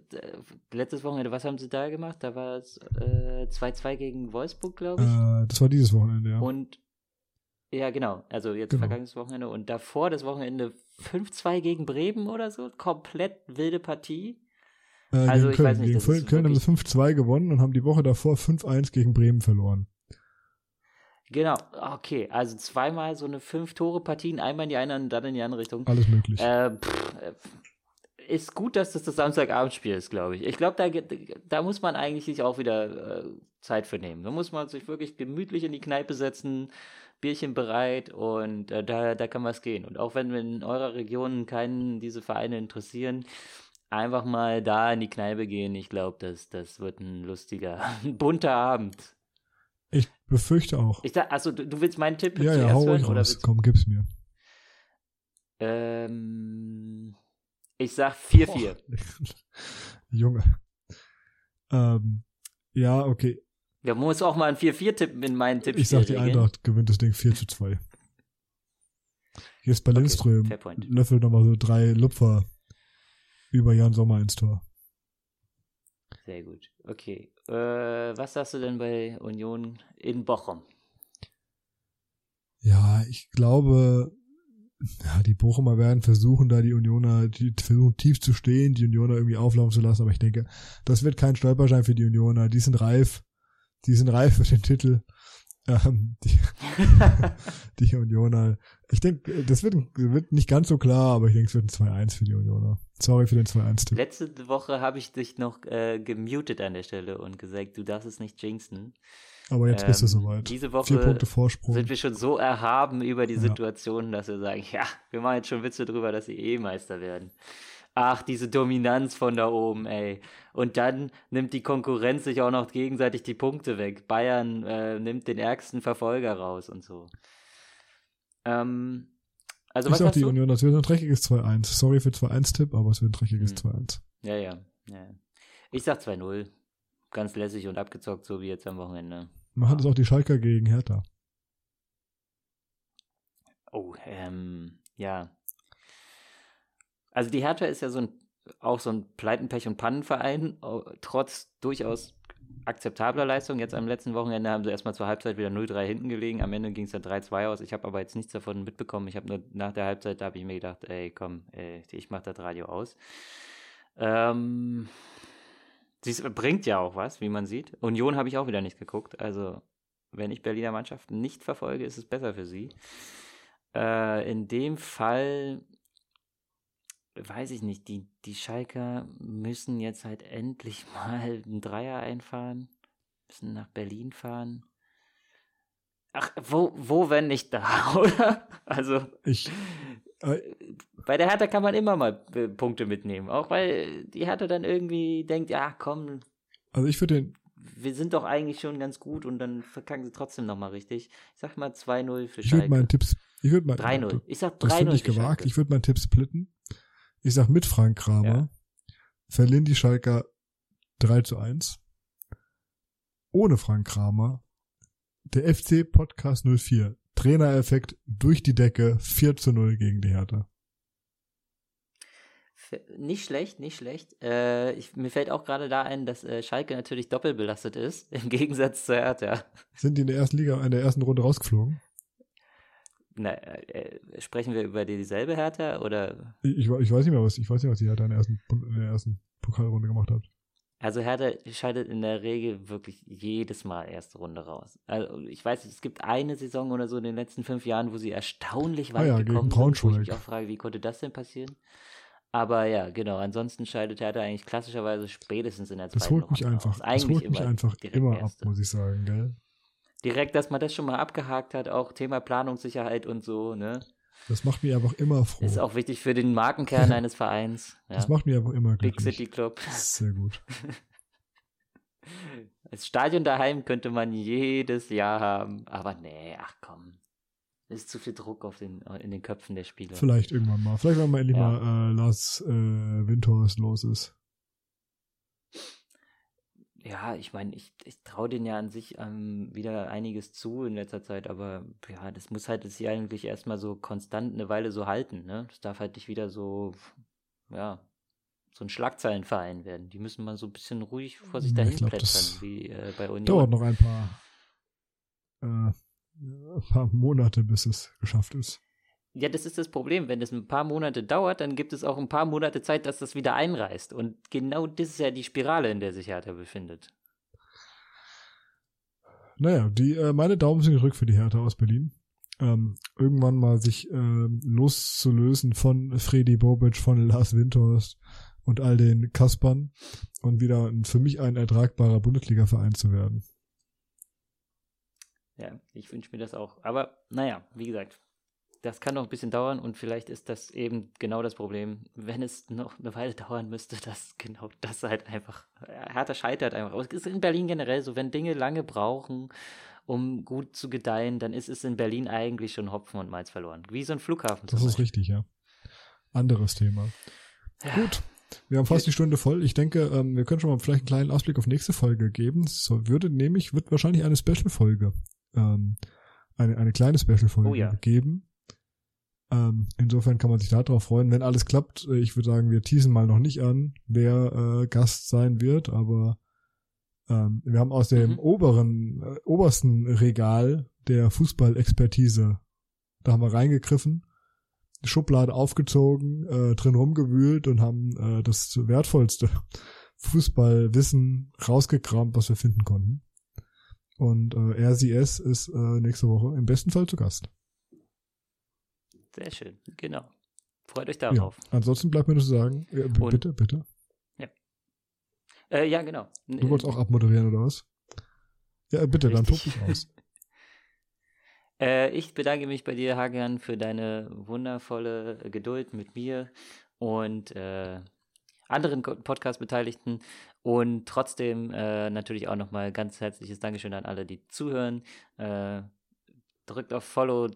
letztes Wochenende, was haben sie da gemacht? Da war es äh, 2-2 gegen Wolfsburg, glaube ich. Äh, das war dieses Wochenende, ja. Und ja, genau, also jetzt Genau. vergangenes Wochenende und davor das Wochenende 5-2 gegen Bremen oder so, komplett wilde Partie. Äh, also gegen ich Köln. weiß nicht, gegen das Köln, Köln haben sie wirklich- 5-2 gewonnen und haben die Woche davor 5-1 gegen Bremen verloren. Genau, okay, also zweimal so eine Fünf-Tore-Partien, einmal in die eine und dann in die andere Richtung. Alles möglich. Äh, pff, äh, ist gut, dass das das Samstagabendspiel ist, glaube ich. Ich glaube, da, da muss man eigentlich sich auch wieder äh, Zeit für nehmen. Da muss man sich wirklich gemütlich in die Kneipe setzen, Bierchen bereit und äh, da, da kann was gehen. Und auch wenn in eurer Region keinen diese Vereine interessieren, einfach mal da in die Kneipe gehen. Ich glaube, das, das wird ein lustiger, ein bunter Abend. Ich befürchte auch. Ich sag, also du, du willst meinen Tipp ja, ja, hau hören oder raus. Komm, gib's mir. ähm, ich sag 4-4. Junge. Ähm, ja, okay. Ja, muss auch mal ein 4-4 tippen in meinen Tipps. Ich sag, die Eintracht gewinnt das Ding 4 zu 2. Hier ist bei Okay, Lindström. Löffel nochmal so drei Lupfer über Jan Sommer ins Tor. Sehr gut. Okay. Äh, was sagst du denn bei Union in Bochum? Ja, ich glaube, ja, die Bochumer werden versuchen, da die Unioner, die versuchen tief zu stehen, die Unioner irgendwie auflaufen zu lassen, aber ich denke, das wird kein Stolperschein für die Unioner. Die sind reif. Die sind reif für den Titel. Ähm, die, die Unioner. Ich denke, das wird, wird nicht ganz so klar, aber ich denke, es wird ein 2-1 für die Unioner. Sorry für den 2-1-Tipp. Letzte Woche habe ich dich noch äh, gemutet an der Stelle und gesagt, du darfst es nicht jinxen. Aber jetzt bist du Ähm, soweit. Diese Woche Vier Punkte Vorsprung. sind wir schon so erhaben über die Ja. Situation, dass wir sagen, ja, wir machen jetzt schon Witze drüber, dass sie eh Meister werden. Ach, diese Dominanz von da oben, ey. Und dann nimmt die Konkurrenz sich auch noch gegenseitig die Punkte weg. Bayern äh, nimmt den ärgsten Verfolger raus und so. Ähm, also ich was sag die du? Union, das wird ein dreckiges 2-1. Sorry für 2-1-Tipp, aber es wird ein dreckiges Hm. 2-1. Ja, ja, ja. Ich sag 2-0. Ganz lässig und abgezockt, so wie jetzt am Wochenende. Man hat es auch die Schalker gegen Hertha. Oh, ähm, ja. Also die Hertha ist ja so ein, auch so ein Pleitenpech- und Pannenverein, trotz durchaus akzeptabler Leistung. Jetzt am letzten Wochenende haben sie erstmal zur Halbzeit wieder 0-3 hinten gelegen. Am Ende ging es dann 3-2 aus. Ich habe aber jetzt nichts davon mitbekommen. Ich habe nur nach der Halbzeit, da habe ich mir gedacht, ey, komm, ey, ich mache das Radio aus. Ähm, sie bringt ja auch was, wie man sieht. Union habe ich auch wieder nicht geguckt. Also, wenn ich Berliner Mannschaften nicht verfolge, ist es besser für sie. Äh, in dem Fall weiß ich nicht, die, die Schalker müssen jetzt halt endlich mal einen Dreier einfahren, müssen nach Berlin fahren. Ach, wo, wo, wenn nicht da, oder? Also, Ich, bei der Hertha kann man immer mal äh, Punkte mitnehmen, auch weil die Hertha dann irgendwie denkt, ja, komm, also ich würde den, wir sind doch eigentlich schon ganz gut und dann verkacken sie trotzdem nochmal richtig. Ich sag mal 2-0 für ich würde meinen Schalke. Tipps, ich würde mein, 3-0. Ich sag 3-0 Das finde ich gewagt. Schalke. Ich würde meinen Tipp splitten. Ich sag mit Frank Kramer. Ja. Verlieren die Schalker 3 zu 1. Ohne Frank Kramer. Der FC Podcast 04. Trainereffekt durch die Decke 4 zu 0 gegen die Hertha. Nicht schlecht, nicht schlecht. Äh, ich, mir fällt auch gerade da ein, dass äh, Schalke natürlich doppelt belastet ist, im Gegensatz zur Hertha. Sind die in der ersten Liga, in der ersten Runde rausgeflogen? Na, äh, äh, sprechen wir über dieselbe Hertha oder? Ich, ich, ich weiß nicht mehr, was, ich weiß nicht, was die Hertha in der ersten, in der ersten Pokalrunde gemacht hat. Also Hertha scheidet in der Regel wirklich jedes Mal erste Runde raus. Also ich weiß nicht, es gibt eine Saison oder so in den letzten fünf Jahren, wo sie erstaunlich Ah weit ja, gegen gekommen sind, wo ich mich auch frage, wie konnte das denn passieren? Aber ja, genau. Ansonsten scheidet Hertha eigentlich klassischerweise spätestens in der zweiten Das holt mich Runde einfach, das holt mich einfach immer ab, Erste. muss ich sagen, gell? Direkt, dass man das schon mal abgehakt hat, auch Thema Planungssicherheit und so, ne? Das macht mich einfach immer froh. Ist auch wichtig für den Markenkern eines Vereins. Ja. Das macht mich einfach immer Big glücklich. City Club. Sehr gut. Das Stadion daheim könnte man jedes Jahr haben, aber nee, ach komm. Ist zu viel Druck auf den, in den Köpfen der Spieler. Vielleicht irgendwann mal. Vielleicht, wenn mal endlich Ja. mal äh, Lars äh, Windhorst los ist. Ja, ich meine, ich, ich traue denen ja an sich ähm, wieder einiges zu in letzter Zeit, aber ja, das muss halt jetzt hier eigentlich erstmal so konstant eine Weile so halten, ne? Das darf halt nicht wieder so, ja, so ein Schlagzeilenverein werden. Die müssen mal so ein bisschen ruhig vor sich dahin glaub, plätschern, das wie äh, bei Union. Dauert noch ein paar, äh, ein paar Monate, bis es geschafft ist. Ja, das ist das Problem. Wenn das ein paar Monate dauert, dann gibt es auch ein paar Monate Zeit, dass das wieder einreißt. Und genau das ist ja die Spirale, in der sich Hertha befindet. Naja, die, äh, meine Daumen sind gedrückt für die Hertha aus Berlin. Ähm, irgendwann mal sich ähm, loszulösen von Freddy Bobic, von Lars Windhorst und all den Kaspern und wieder für mich ein ertragbarer Bundesliga-Verein zu werden. Ja, ich wünsche mir das auch. Aber naja, wie gesagt, das kann noch ein bisschen dauern und vielleicht ist das eben genau das Problem, wenn es noch eine Weile dauern müsste, dass genau das halt einfach, Hertha scheitert einfach. Aber es ist in Berlin generell so, wenn Dinge lange brauchen, um gut zu gedeihen, dann ist es in Berlin eigentlich schon Hopfen und Malz verloren. Wie so ein Flughafen. Das ist richtig, ja. Anderes Thema. Ja. Gut. Wir haben fast die Stunde voll. Ich denke, ähm, wir können schon mal vielleicht einen kleinen Ausblick auf nächste Folge geben. So würde nämlich, wird wahrscheinlich eine Special-Folge, ähm, eine, eine kleine Special-Folge Oh ja. geben. Ähm, insofern kann man sich darauf freuen. Wenn alles klappt, äh, ich würde sagen, wir teasen mal noch nicht an, wer äh, Gast sein wird, aber ähm, wir haben aus dem Mhm. oberen, äh, obersten Regal der Fußballexpertise, da haben wir reingegriffen, die Schublade aufgezogen, äh, drin rumgewühlt und haben äh, das wertvollste Fußballwissen rausgekramt, was wir finden konnten. Und äh, RCS ist äh, nächste Woche im besten Fall zu Gast. Sehr schön, genau. Freut euch darauf. Ja. Ansonsten bleibt mir nur zu sagen, äh, b- Und- bitte, bitte. Äh, ja, genau. Du wolltest auch abmoderieren oder was? Ja, bitte, dann tob Richtig. dich aus. Äh, ich bedanke mich bei dir, Hagan, für deine wundervolle Geduld mit mir und äh, anderen Podcast-Beteiligten. Und trotzdem äh, natürlich auch nochmal ganz herzliches Dankeschön an alle, die zuhören. Äh, drückt auf Follow,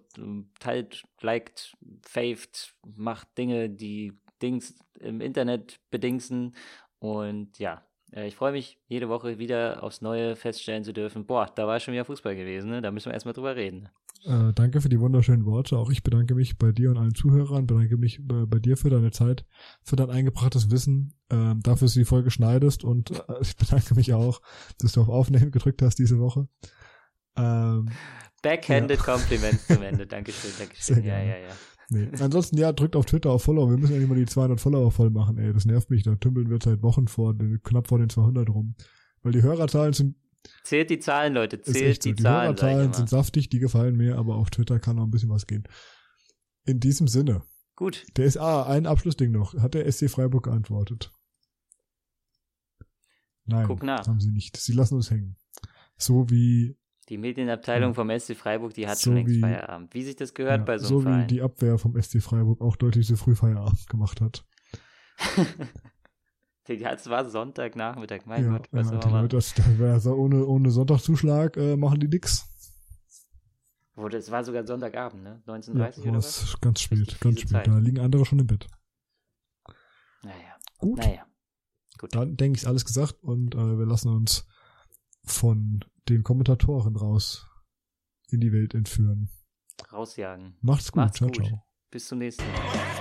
teilt, liked, faved, macht Dinge, die Dings im Internet bedingsen. Und ja, äh, ich freue mich, jede Woche wieder aufs Neue feststellen zu dürfen, boah, da war schon wieder Fußball gewesen, ne? da müssen wir erstmal drüber reden. Äh, danke für die wunderschönen Worte. Auch ich bedanke mich bei dir und allen Zuhörern, bedanke mich bei, bei dir für deine Zeit, für dein eingebrachtes Wissen, ähm, dafür, dass du die Folge schneidest und äh, ich bedanke mich auch, dass du auf Aufnehmen gedrückt hast diese Woche. Ähm, Backhanded Compliments zum Ende. Dankeschön, Dankeschön. Ja, ja, ja. nee. Ansonsten, ja, drückt auf Twitter auf Follow. Wir müssen ja nicht mal die 200 Follower voll machen, ey. Das nervt mich. Da tümpeln wir seit Wochen vor, knapp vor den 200 rum. Weil die Hörerzahlen sind Zählt die Zahlen, Leute. Zählt so. die, Die Zahlen. ich Hörerzahlen sind saftig, die gefallen mir, aber auf Twitter kann noch ein bisschen was gehen. In diesem Sinne, Gut. der ist, ah, ein Abschlussding noch. Hat der SC Freiburg geantwortet? Nein, Guck nach. haben sie nicht. Sie lassen uns hängen. So wie, Die Medienabteilung vom SC Freiburg, die hat So schon längst wie- Feierabend. Wie sich das gehört ja, bei so so einem wie Verein. die Abwehr vom SC Freiburg auch deutlich zu früh Feierabend gemacht hat. ja, es war Sonntagnachmittag, mein ja, Gott. Was ja, soll man das, das wär so ohne, ohne Sonntagzuschlag äh, machen die nix. Wo, das war sogar Sonntagabend, ne? Ja, 19.30 oder was? ganz spät, ganz spät. Zeit. Da liegen andere schon im Bett. Naja. Gut. Naja. Gut. Dann denke ich, ist alles gesagt und äh, wir lassen uns von den Kommentatoren raus in die Welt entführen. Rausjagen. Macht's gut. Macht's ciao, gut. ciao. Bis zum nächsten Mal.